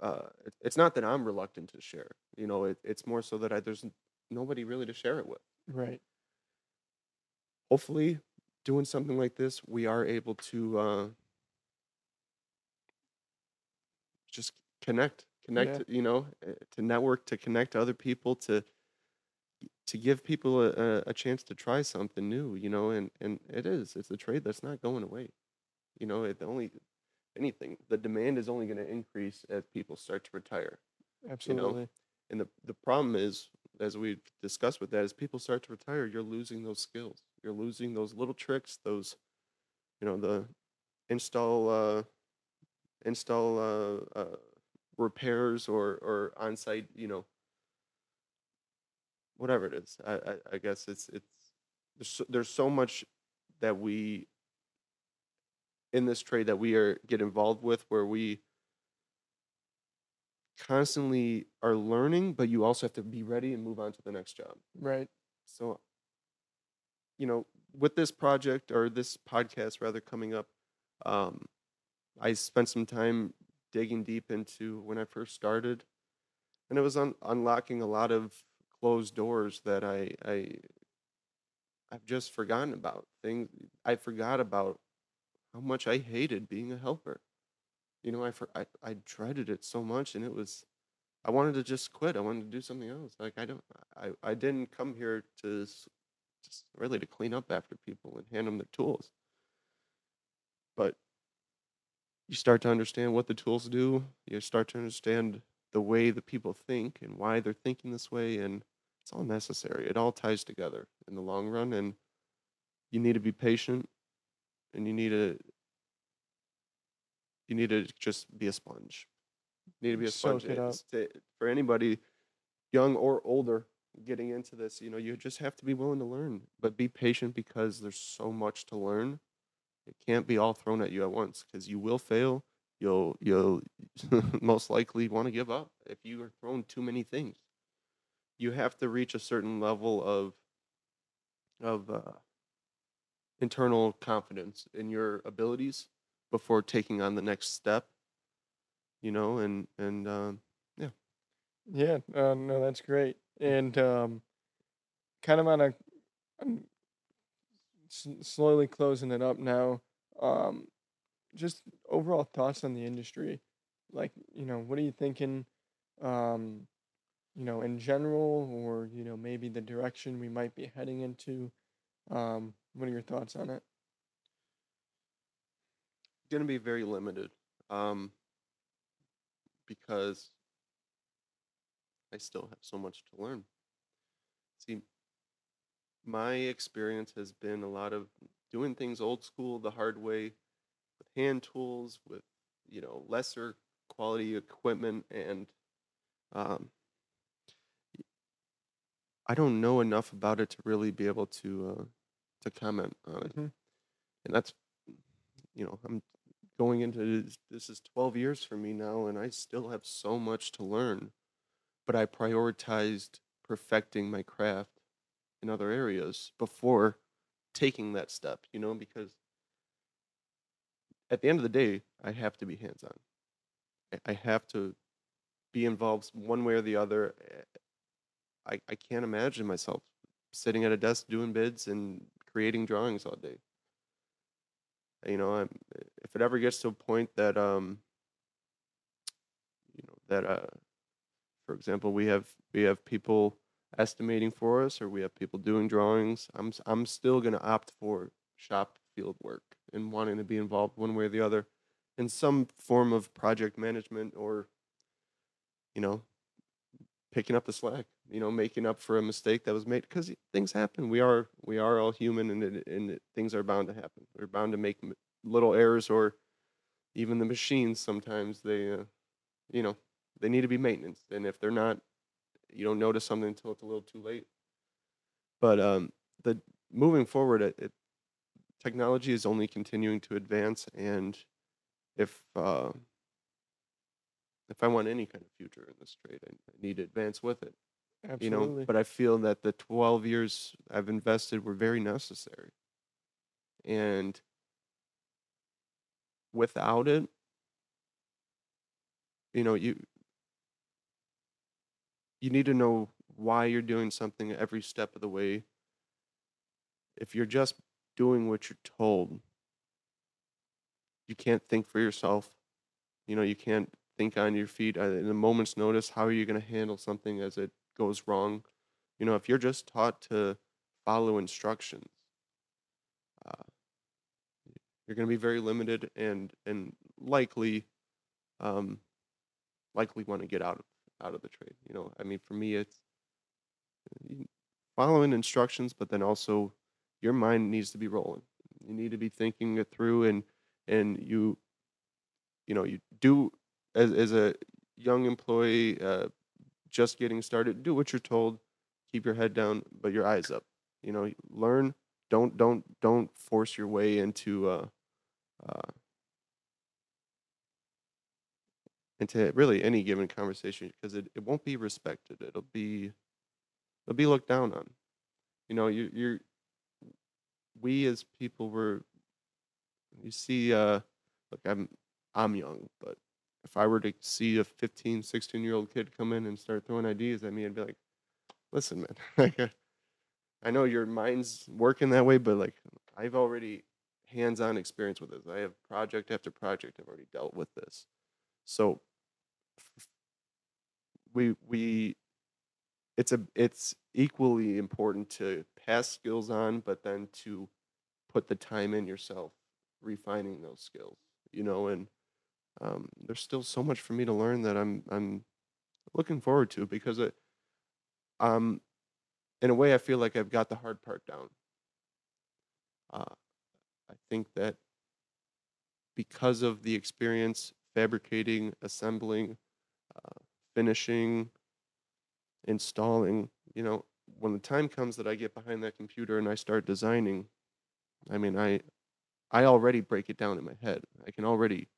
Uh, it- it's not that I'm reluctant to share. You know, it, it's more so that I there's nobody really to share it with. Right. Hopefully, doing something like this, we are able to uh, just connect, connect. You know, uh, to network, to connect to other people, to to give people a, a, chance to try something new. You know, and and it is. It's a trade that's not going away. You know, it only anything. The demand is only going to increase as people start to retire. Absolutely. And the the problem is, as we discussed with that, as people start to retire, you're losing those skills. You're losing those little tricks, those, you know, the install uh, install uh, uh, repairs or or on-site, you know, whatever it is. I I, I guess it's it's there's so, there's so much that we in this trade that we are get involved with where we constantly are learning, but you also have to be ready and move on to the next job. Right. So, you know, with this project or this podcast rather coming up, um, I spent some time digging deep into when I first started, and it was un- unlocking a lot of closed doors that I I I've just forgotten about things. I forgot about how much I hated being a helper. You know, I, for, I I dreaded it so much, and it was I wanted to just quit. I wanted to do something else. Like I don't, I, I didn't come here to just really to clean up after people and hand them their tools. But you start to understand what the tools do. You start to understand the way the people think and why they're thinking this way, and it's all necessary. It all ties together in the long run, and you need to be patient, and you need to you need to just be a sponge. You need to be a sponge. it up. It's to- for anybody, young or older, getting into this. You know, you just have to be willing to learn, but be patient because there's so much to learn. It can't be all thrown at you at once because you will fail. You'll you'll most likely want to give up if you are thrown too many things. You have to reach a certain level of of uh, internal confidence in your abilities before taking on the next step. You know, and and um, Yeah. Yeah uh, no, that's great. And um, kind of on a on s- slowly closing it up now. Um, just overall thoughts on the industry. Like, you know, what are you thinking? Um, you know, in general, or you know, maybe the direction we might be heading into. Um, what are your thoughts on it? gonna be very limited. Um, because I still have so much to learn. See, my experience has been a lot of doing things old school, the hard way, with hand tools, with you know lesser quality equipment, and um, I don't know enough about it to really be able to uh, to comment on it. hmm And that's you know I'm going into this, this is 12 years for me now, and I still have so much to learn. But I prioritized perfecting my craft in other areas before taking that step. You know, because at the end of the day, I have to be hands on. I, I have to be involved one way or the other. I, I can't imagine myself sitting at a desk doing bids and creating drawings all day. You know, I'm, if it ever gets to a point that um, you know, that uh, for example, we have we have people estimating for us, or we have people doing drawings. I'm I'm still gonna opt for shop field work and wanting to be involved one way or the other in some form of project management or you know picking up the slack you know making up for a mistake that was made because things happen. We are we are all human and it, and it, things are bound to happen. We're bound to make little errors or even the machines sometimes they uh, you know they need to be maintenance. And if they're not you don't notice something until it's a little too late. But um the moving forward it, it technology is only continuing to advance and if uh if i want any kind of future in this trade i, I need to advance with it Absolutely. you know? But i feel that the 12 years i've invested were very necessary. And without it you know you you need to know why you're doing something every step of the way. If you're just doing what you're told you can't think for yourself. You know you can't think on your feet uh, in a moment's notice how are you going to handle something as it goes wrong? You know if you're just taught to follow instructions uh, you're going to be very limited and and likely um likely want to get out of out of the trade you know? I mean for me it's following instructions but then also your mind needs to be rolling. You need to be thinking it through and and you you know you do as as a young employee uh just getting started do what you're told keep your head down but your eyes up. You know learn don't don't don't force your way into uh uh into really any given conversation because it, it won't be respected. It'll be it'll be looked down on. You know you you're we as people were you see uh look i'm i'm young but if i were to see a 15 16 year old kid come in and start throwing ideas at me i'd be like listen man uh, i know your mind's working that way but like i've already hands-on experience with this. I have project after project i've already dealt with this. So we we it's a it's equally important to pass skills on but then to put the time in yourself refining those skills you know and um, there's still so much for me to learn that i'm i'm looking forward to because it um in a way i feel like i've got the hard part down. Uh, i think that because of the experience fabricating assembling uh, finishing installing you know when the time comes that i get behind that computer and i start designing i mean i i already break it down in my head. I can already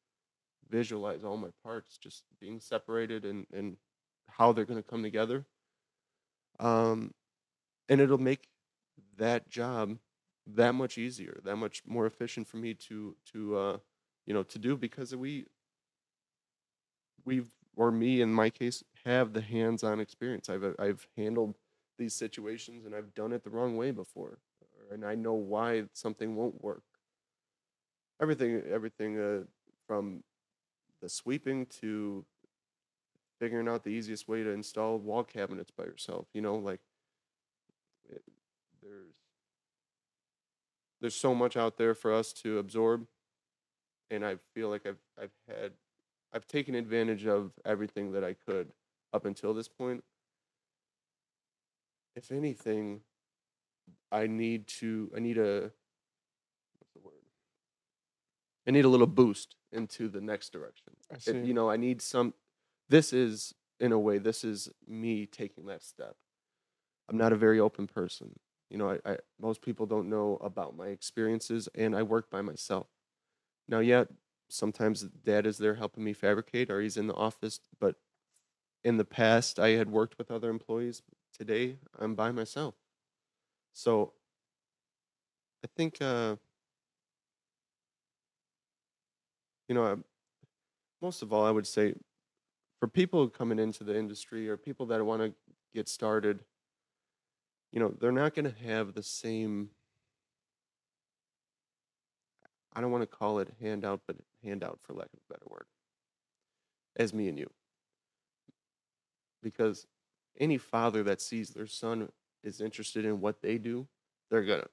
visualize all my parts just being separated and and how they're going to come together. Um and it'll make that job that much easier that much more efficient for me to to uh you know to do because we we've or me in my case have the hands-on experience. I've i've handled these situations and i've done it the wrong way before and i know why something won't work. Everything everything uh, from the sweeping to figuring out the easiest way to install wall cabinets by yourself you know like it, there's there's so much out there for us to absorb and I feel like I've I've had I've taken advantage of everything that I could up until this point. If anything, I need to I need a what's the word? I need a little boost into the next direction. I see. you know, I need some this is in a way this is me taking that step. I'm not a very open person. You know, I, I most people don't know about my experiences and I work by myself. Now yet sometimes dad is there helping me fabricate or he's in the office, but in the past I had worked with other employees. Today I'm by myself. So I think uh you know, I, most of all I would say for people coming into the industry or people that want to get started, you know, they're not going to have the same I don't want to call it handout, but handout for lack of a better word, as me and you. Because any father that sees their son is interested in what they do, they're gonna,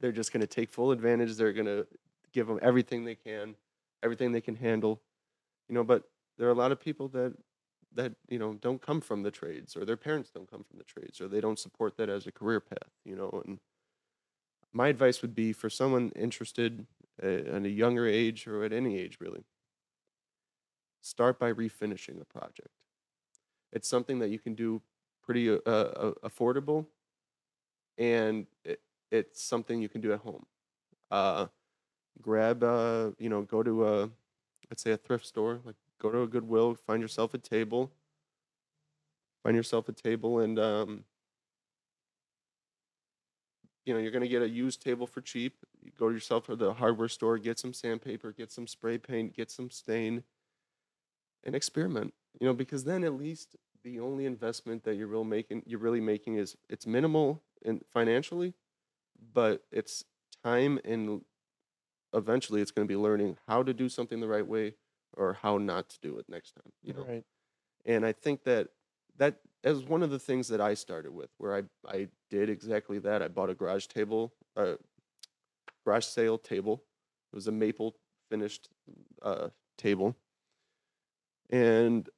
they're just gonna take full advantage. They're gonna give them everything they can, everything they can handle, you know. But there are a lot of people that that you know don't come from the trades, or their parents don't come from the trades, or they don't support that as a career path, you know. And my advice would be for someone interested uh, at a younger age or at any age really start by refinishing a project it's something that you can do pretty uh, uh, affordable and it, it's something you can do at home uh, grab uh, you know go to a let's say a thrift store like go to a goodwill find yourself a table. Find yourself a table and um, you know you're going to get a used table for cheap. You go to yourself to the hardware store get some sandpaper get some spray paint get some stain and experiment you know because then at least the only investment that you're real making you're really making is it's minimal and financially but it's time and eventually it's going to be learning how to do something the right way or how not to do it next time you know Right. and I think that that is one of the things that I started with, where I I did exactly that. I bought a garage table, uh, garage sale table. It was a maple finished uh, table, and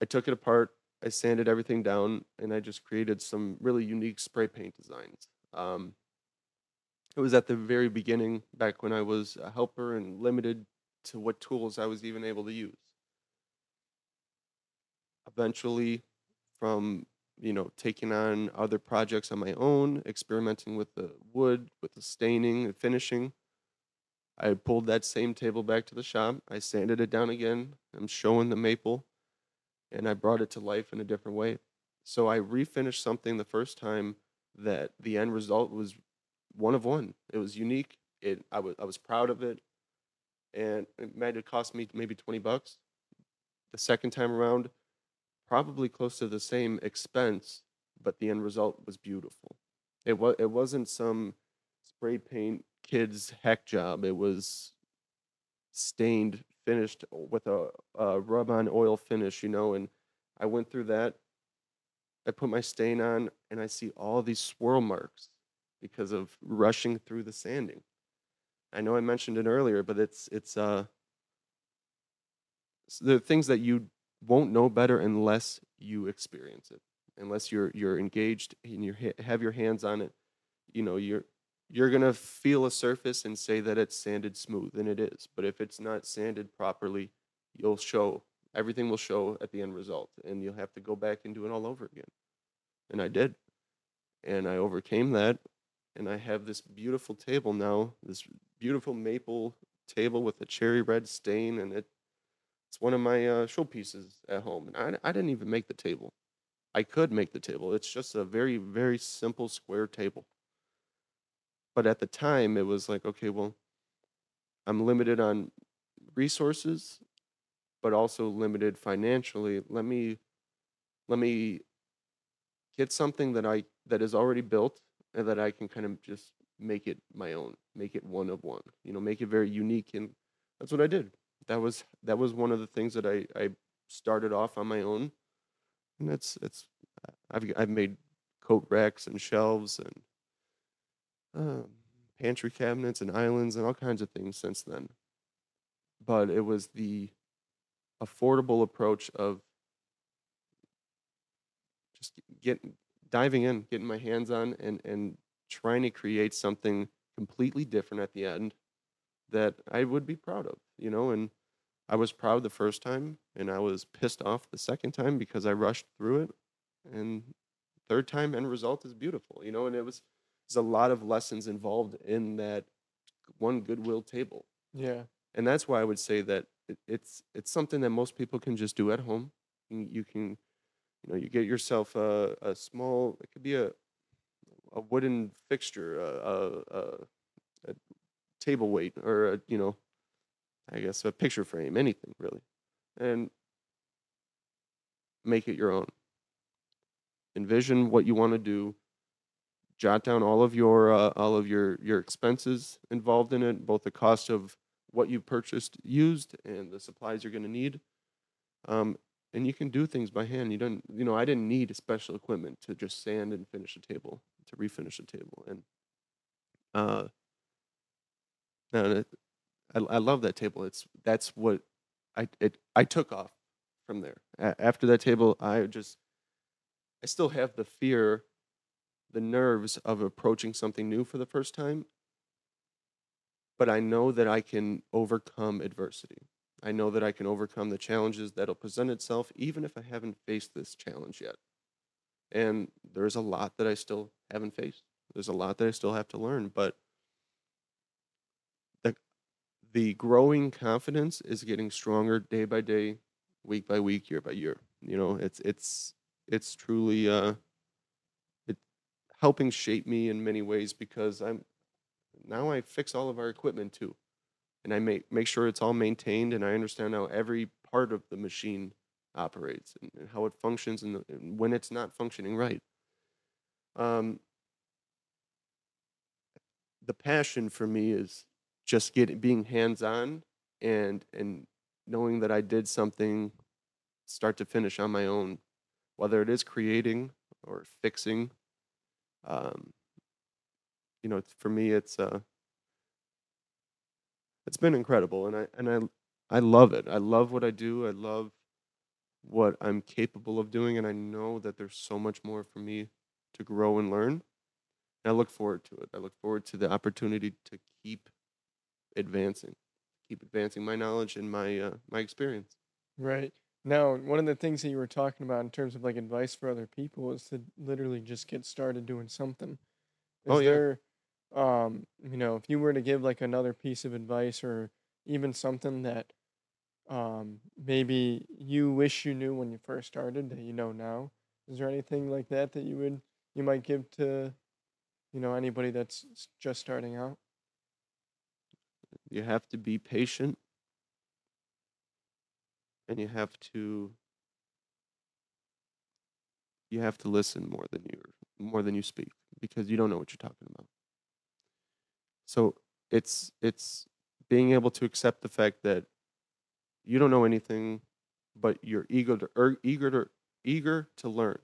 I took it apart. I sanded everything down, and I just created some really unique spray paint designs. Um, it was at the very beginning, back when I was a helper and limited to what tools I was even able to use. Eventually from you know taking on other projects on my own experimenting with the wood with the staining and finishing i pulled that same table back to the shop. I sanded it down again. I'm showing the maple and i brought it to life in a different way. So i refinished something the first time that the end result was one of one it was unique it i was i was proud of it and it might have cost me maybe 20 bucks the second time around probably close to the same expense, but the end result was beautiful. It was it wasn't some spray paint kid's heck job. It was stained, finished with a, a rub on oil finish, you know. And I went through that. I put my stain on, and I see all these swirl marks because of rushing through the sanding. I know I mentioned it earlier, but it's it's uh the things that you won't know better unless you experience it. Unless you're you're engaged and you have your hands on it you know you're you're to feel a surface and say that it's sanded smooth and it is. But if it's not sanded properly you'll show everything will show at the end result and you'll have to go back and do it all over again. And I did. And I overcame that and I have this beautiful table now this beautiful maple table with a cherry red stain and it it's one of my uh, showpieces at home, and I, I didn't even make the table. I could make the table. It's just a very, very simple square table. But at the time, it was like, okay, well, I'm limited on resources, but also limited financially. Let me, let me get something that I that is already built and that I can kind of just make it my own, make it one of one. You know, make it very unique, and that's what I did that was that was one of the things that I I started off on my own, and it's it's I've I've made coat racks and shelves and um, pantry cabinets and islands and all kinds of things since then. but it was the affordable approach of just getting diving in, getting my hands on, and and trying to create something completely different at the end that I would be proud of, you know. And I was proud the first time, and I was pissed off the second time because I rushed through it, and third time end result is beautiful, you know. And it was there's a lot of lessons involved in that one goodwill table Yeah. and that's why I would say that it, it's it's something that most people can just do at home. You you can, you know, you get yourself a, a small. It could be a a wooden fixture, a a, a, table weight, or a you know, I guess a picture frame, anything really, and make it your own. Envision what you want to do. Jot down all of your uh, all of your your expenses involved in it, both the cost of what you purchased used and the supplies you're going to need. Um, and you can do things by hand. You don't, you know, I didn't need special equipment to just sand and finish a table, to refinish a table. And uh, it, I, I love that table. It's that's what I it I took off from there. A- after that table, I just I still have the fear, the nerves of approaching something new for the first time, but I know that I can overcome adversity. I know that I can overcome the challenges that'll present itself, even if I haven't faced this challenge yet. And there's a lot that I still haven't faced. There's a lot that I still have to learn, but the the growing confidence is getting stronger day by day, week by week, year by year. You know, it's it's it's truly uh it helping shape me in many ways because I'm now I fix all of our equipment too. And I make make sure it's all maintained and I understand how every part of the machine operates and, and how it functions and, the, and when it's not functioning right. Um, the passion for me is just getting being hands on and and knowing that I did something start to finish on my own, whether it is creating or fixing. Um, you know, for me, it's uh, it's been incredible, and I and I I love it. I love what I do. I love what I'm capable of doing, and I know that there's so much more for me to grow and learn. And I look forward to it. I look forward to the opportunity to keep advancing, keep advancing my knowledge and my uh, my experience. Right. Now, one of the things that you were talking about in terms of like advice for other people is to literally just get started doing something. Oh yeah. there, um, you know, if you were to give like another piece of advice or even something that um maybe you wish you knew when you first started that you know now, is there anything like that that you would you might give to, you know, anybody that's just starting out? You have to be patient, and you have to you have to listen more than you more than you speak because you don't know what you're talking about. So it's it's being able to accept the fact that you don't know anything, but you're eager to er, eager to eager to learn.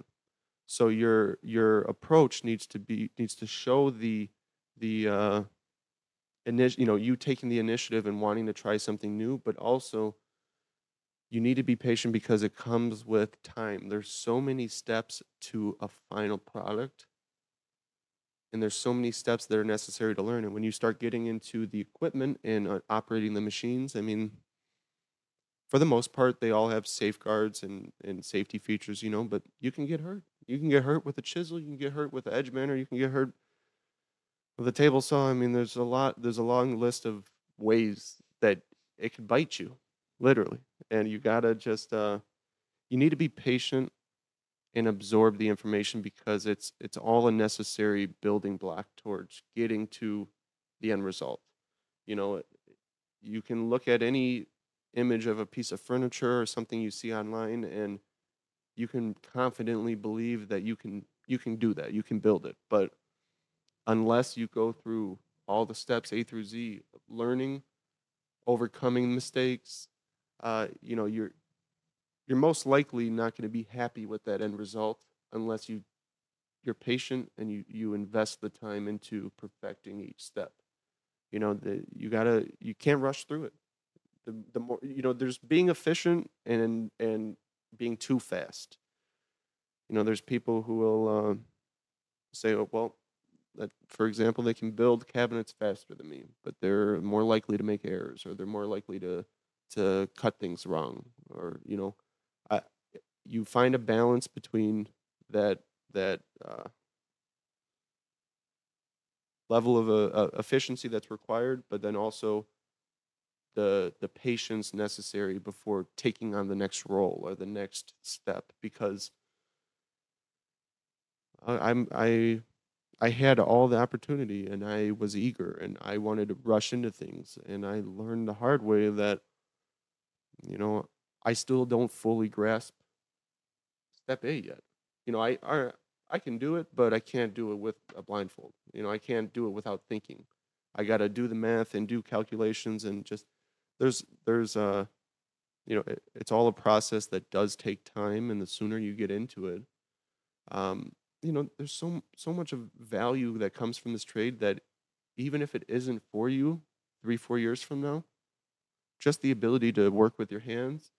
So your your approach needs to be needs to show the the uh, initi- you know you taking the initiative and wanting to try something new, but also you need to be patient because it comes with time. There's so many steps to a final product and there's so many steps that are necessary to learn. And when you start getting into the equipment and uh, operating the machines, I mean, for the most part, they all have safeguards and, and safety features, you know, but you can get hurt. You can get hurt with a chisel, you can get hurt with an edge banner, you can get hurt with a table saw. I mean, there's a lot, there's a long list of ways that it could bite you, literally. And you gotta just, uh, you need to be patient and absorb the information because it's it's all a necessary building block towards getting to the end result. You know, you can look at any image of a piece of furniture or something you see online and you can confidently believe that you can you can do that. You can build it. But unless you go through all the steps A through Z, learning, overcoming mistakes, uh, you know, you're you're most likely not going to be happy with that end result unless you you're patient and you you invest the time into perfecting each step you know the, you gotta you can't rush through it the the more you know, there's being efficient and and being too fast. You know, there's people who will um, say, "Oh, well, that for example, they can build cabinets faster than me, but they're more likely to make errors, or they're more likely to to cut things wrong, or you know, you find a balance between that that uh, level of uh, uh, efficiency that's required, but then also the the patience necessary before taking on the next role or the next step because I, I'm I I had all the opportunity and I was eager and I wanted to rush into things and I learned the hard way that you know I still don't fully grasp step A yet. You know, I I I can do it, but I can't do it with a blindfold. You know, I can't do it without thinking. I got to do the math and do calculations and just there's there's uh you know it, it's all a process that does take time and the sooner you get into it um you know there's so so much of value that comes from this trade that even if it isn't for you 3 4 years from now just the ability to work with your hands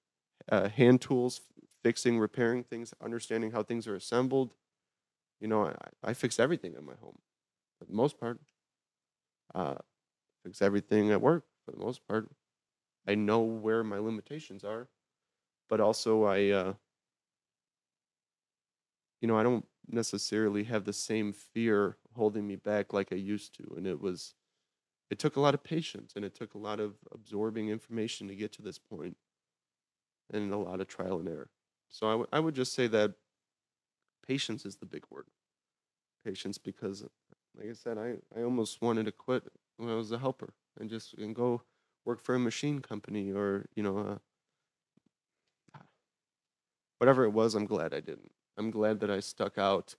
uh, hand tools fixing repairing things understanding how things are assembled you know i, I fix everything in my home for the most part uh, fix everything at work for the most part I know where my limitations are, but also I, uh, you know, I don't necessarily have the same fear holding me back like I used to. And it was, it took a lot of patience and it took a lot of absorbing information to get to this point and a lot of trial and error. So I, w- I would just say that patience is the big word. Patience because, like I said, I, I almost wanted to quit when I was a helper and just and go work for a machine company or you know uh, whatever it was i'm glad i didn't i'm glad that i stuck out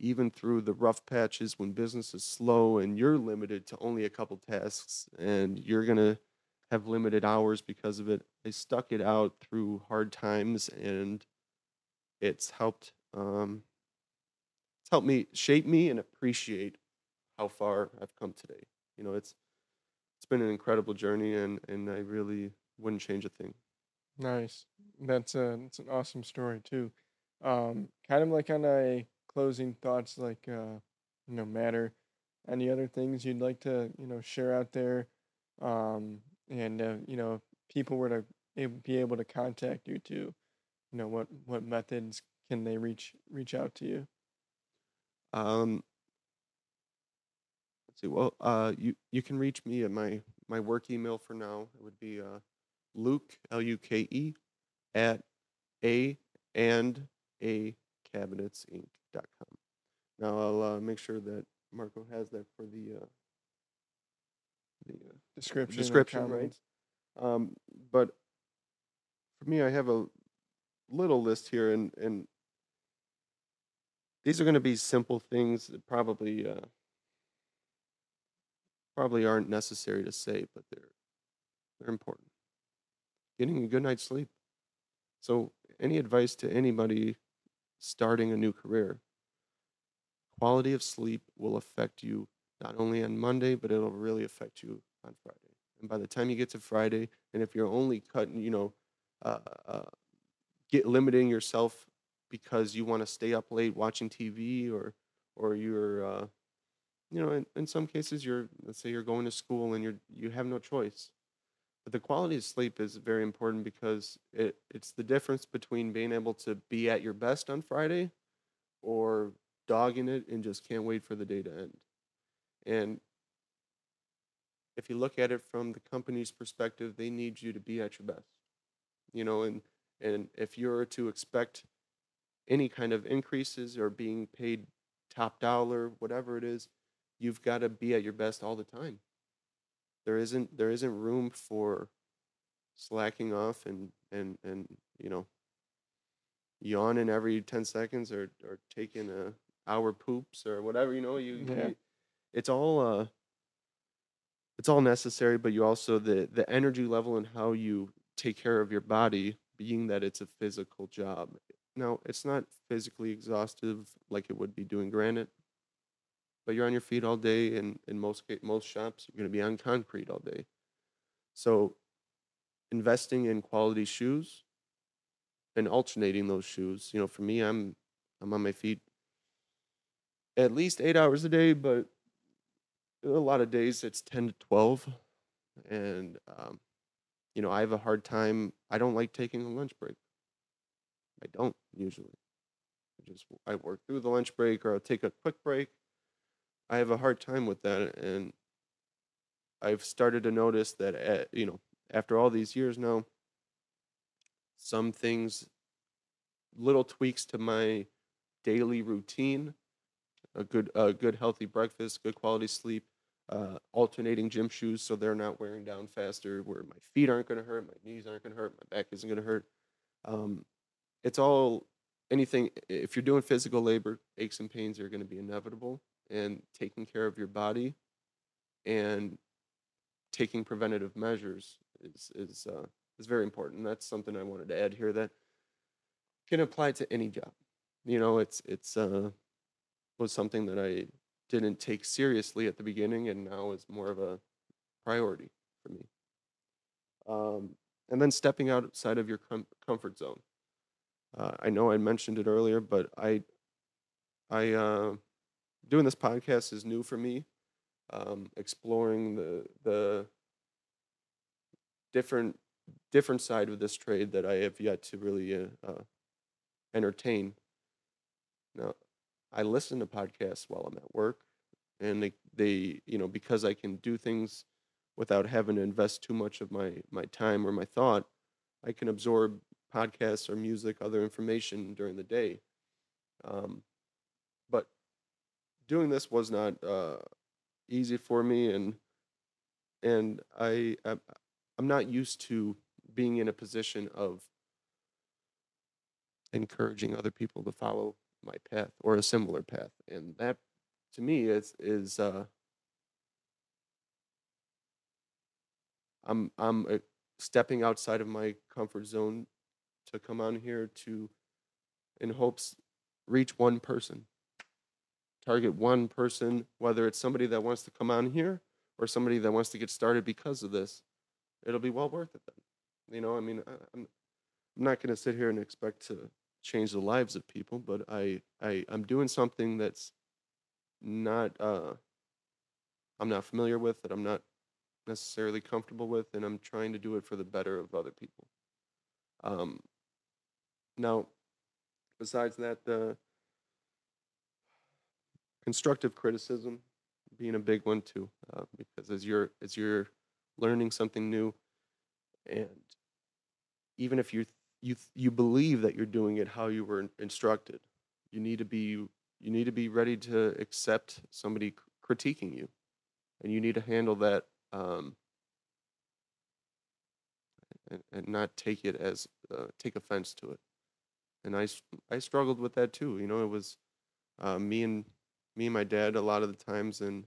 even through the rough patches when business is slow and you're limited to only a couple tasks and you're to have limited hours because of it i stuck it out through hard times and it's helped um, it's helped me shape me and appreciate how far i've come today you know it's it's been an incredible journey and and I really wouldn't change a thing. Nice. That's a that's an awesome story too. Um, kind of like on a closing thoughts, like uh, you know, matter. Any other things you'd like to you know share out there? Um, and uh, you know, people were to be able to contact you too, you know, what what methods can they reach reach out to you? Um, let's see. Well, uh, you you can reach me at my my work email for now. It would be uh, Luke L U K E at a and a cabinets inc dot com. Now I'll uh, make sure that Marco has that for the uh, the Description, description, right? Um, but for me, I have a little list here, and and these are going to be simple things that probably uh, probably aren't necessary to say, but they're they're important. Getting a good night's sleep. So, any advice to anybody starting a new career? Quality of sleep will affect you not only on Monday, but it'll really affect you on Friday. And by the time you get to Friday, and if you're only cutting, you know, uh, uh, get limiting yourself because you want to stay up late watching TV or or you're uh, you know in, in some cases you're let's say you're going to school and you're you have no choice but the quality of sleep is very important because it it's the difference between being able to be at your best on Friday or dogging it and just can't wait for the day to end and if you look at it from the company's perspective they need you to be at your best you know and and if you're to expect any kind of increases or being paid top dollar whatever it is you've got to be at your best all the time there isn't there isn't room for slacking off and and and you know yawning every 10 seconds or or taking a hour poops or whatever you know you, Yeah. you it's all uh it's all necessary but you also the the energy level and how you take care of your body being that it's a physical job now it's not physically exhaustive like it would be doing granite but you're on your feet all day and in most most shops you're going to be on concrete all day So investing in quality shoes and alternating those shoes. You know, for me, I'm I'm on my feet at least eight hours a day, but a lot of days it's ten to twelve, and um, you know I have a hard time. I don't like taking a lunch break. I don't usually. I just I work through the lunch break or I'll take a quick break. I have a hard time with that, and I've started to notice that at, you know after all these years now, some things, little tweaks to my daily routine, a good a good healthy breakfast, good quality sleep, uh, alternating gym shoes so they're not wearing down faster, where my feet aren't going to hurt, my knees aren't going to hurt, my back isn't going to hurt. Um, it's all anything if you're doing physical labor aches and pains are going to be inevitable and taking care of your body and taking preventative measures is is uh, is very important that's something i wanted to add here that can apply to any job you know it's it's uh was something that i didn't take seriously at the beginning and now is more of a priority for me um, and then stepping outside of your com- comfort zone uh, I know I mentioned it earlier, but I, I, uh, doing this podcast is new for me. Um, exploring the the different different side of this trade that I have yet to really uh, uh, entertain. Now, I listen to podcasts while I'm at work, and they, they, you know, because I can do things without having to invest too much of my my time or my thought, I can absorb podcasts or music, other information during the day. Um, but doing this was not uh, easy for me, and and I I'm not used to being in a position of encouraging other people to follow my path or a similar path, and that to me is is uh, I'm I'm uh, stepping outside of my comfort zone to come on here to, in hopes, reach one person. Target one person, whether it's somebody that wants to come on here or somebody that wants to get started because of this. It'll be well worth it then. You know, I mean, I, I'm, I'm not going to sit here and expect to change the lives of people, but I, I, I'm doing something that's not, uh, I'm not familiar with, that I'm not necessarily comfortable with, and I'm trying to do it for the better of other people. Um, now, besides that, the constructive criticism being a big one too, uh, because as you're as you're learning something new, and even if you you you believe that you're doing it how you were instructed, you need to be you need to be ready to accept somebody critiquing you, and you need to handle that um, and, and not take it as uh, take offense to it and I I struggled with that too. You know, it was uh, me and me and my dad a lot of the times, and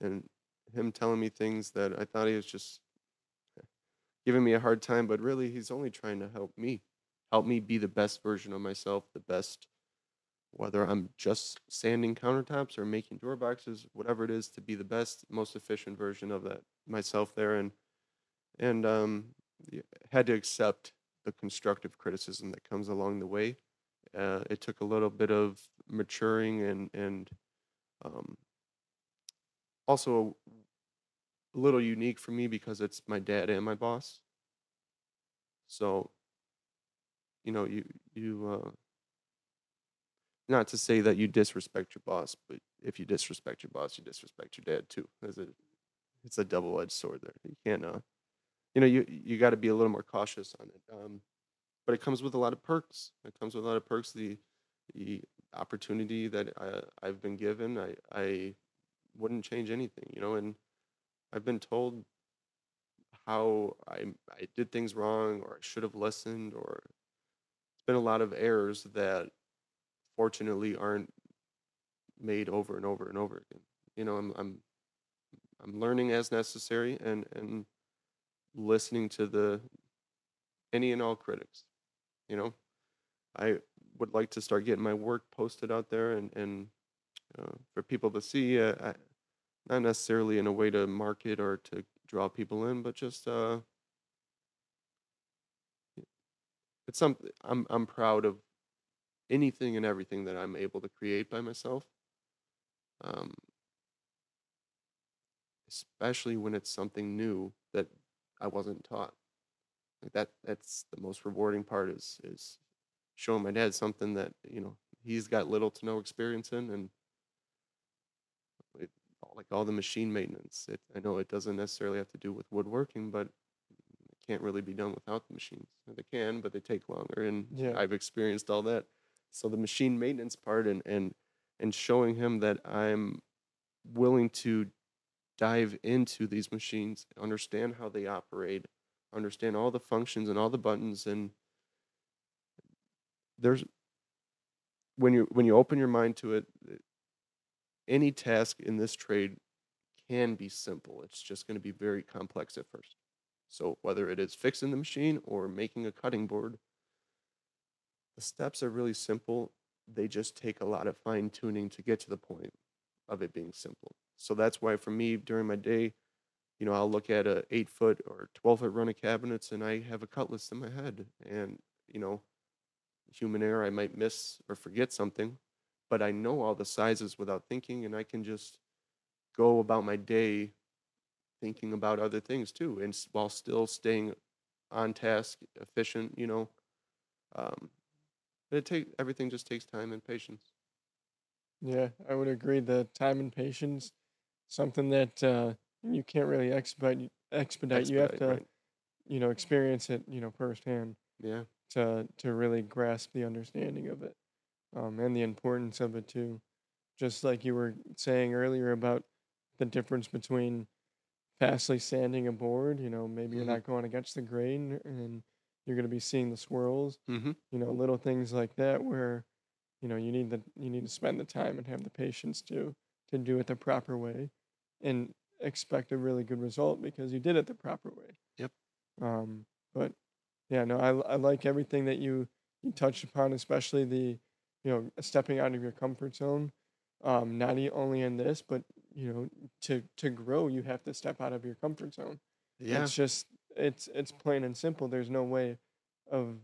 and him telling me things that I thought he was just giving me a hard time, but really he's only trying to help me, help me be the best version of myself, the best, whether I'm just sanding countertops or making door boxes, whatever it is, to be the best, most efficient version of that myself there, and and um, had to accept the constructive criticism that comes along the way. Uh, it took a little bit of maturing and and um, also a little unique for me because it's my dad and my boss. So, you know, you you uh, not to say that you disrespect your boss, but if you disrespect your boss, you disrespect your dad too. There's a it's a double edged sword there. You can't uh, you know, you you got to be a little more cautious on it. Um, but it comes with a lot of perks. It comes with a lot of perks. The the opportunity that I, I've been given, I I wouldn't change anything, you know. And I've been told how I I did things wrong, or I should have listened, or it's been a lot of errors that fortunately aren't made over and over and over again. You know, I'm I'm I'm learning as necessary and and listening to the any and all critics. You know, I would like to start getting my work posted out there and and uh, for people to see. Uh, I, not necessarily in a way to market or to draw people in, but just uh, it's something I'm I'm proud of anything and everything that I'm able to create by myself. Um, especially when it's something new that I wasn't taught. Like that that's the most rewarding part is is showing my dad something that, you know, he's got little to no experience in and like all the machine maintenance. It, I know it doesn't necessarily have to do with woodworking, but it can't really be done without the machines. They can, but they take longer and Yeah. I've experienced all that. So the machine maintenance part and and and showing him that I'm willing to dive into these machines, understand how they operate, understand all the functions and all the buttons and there's when you when you open your mind to it any task in this trade can be simple. It's just going to be very complex at first. So whether it is fixing the machine or making a cutting board the steps are really simple. They just take a lot of fine tuning to get to the point of it being simple. So that's why for me during my day you know i'll look at a 8 foot or 12 foot run of cabinets and i have a cut list in my head. And you know human error i might miss or forget something but i know all the sizes without thinking and i can just go about my day thinking about other things too and while still staying on task efficient you know um but it take everything just takes time and patience Yeah, I would agree. The time and patience, something that uh, you can't really expedite. Expedite. You have to, right. you know, experience it, you know, firsthand yeah to to really grasp the understanding of it, um, and the importance of it too. Just like you were saying earlier about the difference between fastly sanding a board. You know, maybe you're Mhm. not going against the grain, and you're going to be seeing the swirls. mm-hmm. You know, little things like that where you know you need the you need to spend the time and have the patience to to do it the proper way and expect a really good result because you did it the proper way Yep. um but yeah no i, I like everything that you you touched upon especially the you know stepping out of your comfort zone um not only in this but you know to to grow you have to step out of your comfort zone yeah it's just it's it's plain and simple. There's no way of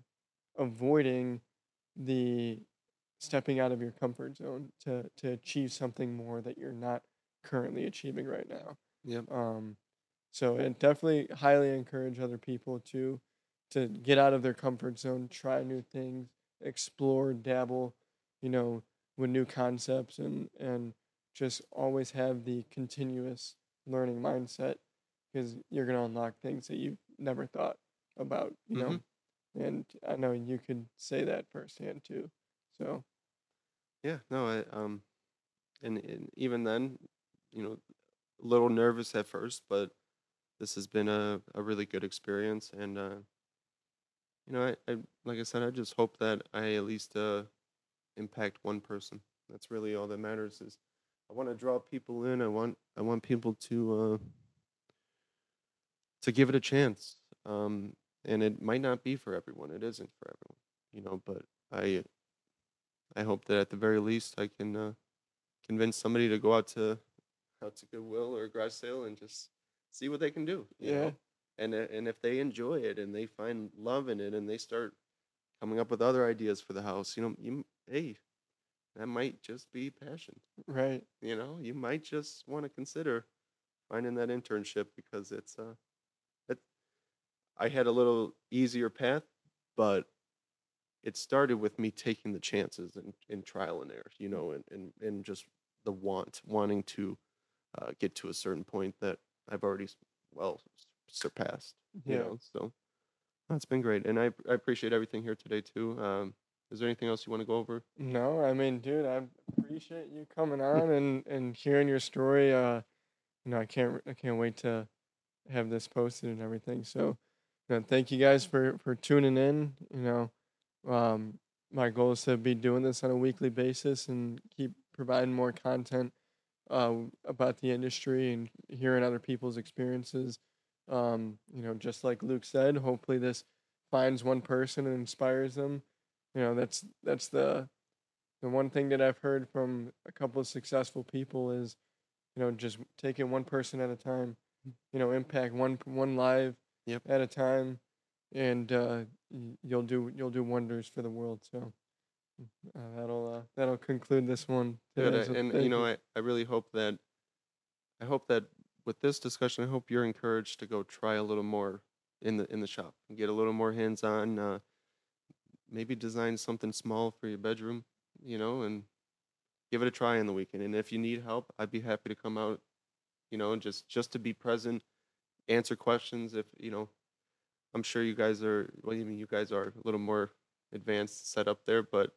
avoiding the stepping out of your comfort zone to to achieve something more that you're not currently achieving right now. yep Um, so it definitely highly encourage other people to to get out of their comfort zone, try new things, explore, dabble, you know, with new concepts and and just always have the continuous learning mindset because you're gonna unlock things that you've never thought about, you know. And I know you could say that firsthand too. So Yeah, no, I um, and, and even then, you know, a little nervous at first, but this has been a, a really good experience, and uh, you know, I, I like I said, I just hope that I at least uh impact one person. That's really all that matters. Is I want to draw people in. I want I want people to uh to give it a chance. Um, and it might not be for everyone. It isn't for everyone, you know. But I I hope that at the very least I can uh, convince somebody to go out to out to Goodwill or a garage sale and just see what they can do. Yeah. Know? And uh, and if they enjoy it and they find love in it and they start coming up with other ideas for the house, you know, you hey, that might just be passion. right. You know, you might just want to consider finding that internship because it's uh, it. I had a little easier path, but it started with me taking the chances and, and trial and error, you know, and, and, and just the want, wanting to uh, get to a certain point that I've already, well, surpassed, you Yeah. know, so that's been great. And I, I appreciate everything here today too. Um, is there anything else you want to go over? No, I mean, dude, I appreciate you coming on and and hearing your story. Uh, you know, I can't I can't wait to have this posted and everything. So, you know, thank you guys for for tuning in. You know, um, my goal is to be doing this on a weekly basis and keep providing more content uh, about the industry and hearing other people's experiences. Um, you know, just like Luke said, hopefully this finds one person and inspires them. You know, that's that's the the one thing that I've heard from a couple of successful people is, you know, just take it one person at a time. you know impact one one live Yep. at a time, and uh, you'll do you'll do wonders for the world. So uh, that'll uh, that'll conclude this one. Good, today, I- so and you know, I, I really hope that I hope that with this discussion, I hope you're encouraged to go try a little more in the in the shop and get a little more hands on. Uh, maybe design something small for your bedroom, you know, and give it a try in the weekend. And if you need help, I'd be happy to come out, you know, just just to be present, answer questions. If you know, I'm sure you guys are. Well, I mean, you guys are a little more advanced set up there, but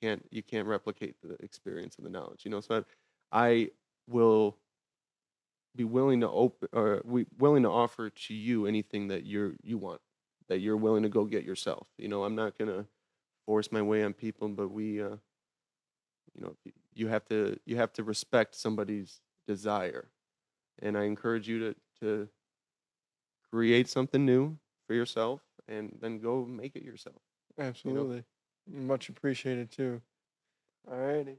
can't you can't replicate the experience and the knowledge you know so i, I will be willing to open or we willing to offer to you anything that you're you want that you're willing to go get yourself. You know i'm not to force my way on people but we uh you know you have to you have to respect somebody's desire. And i encourage you to to create something new for yourself and then go make it yourself. Absolutely, much appreciated too. Alrighty.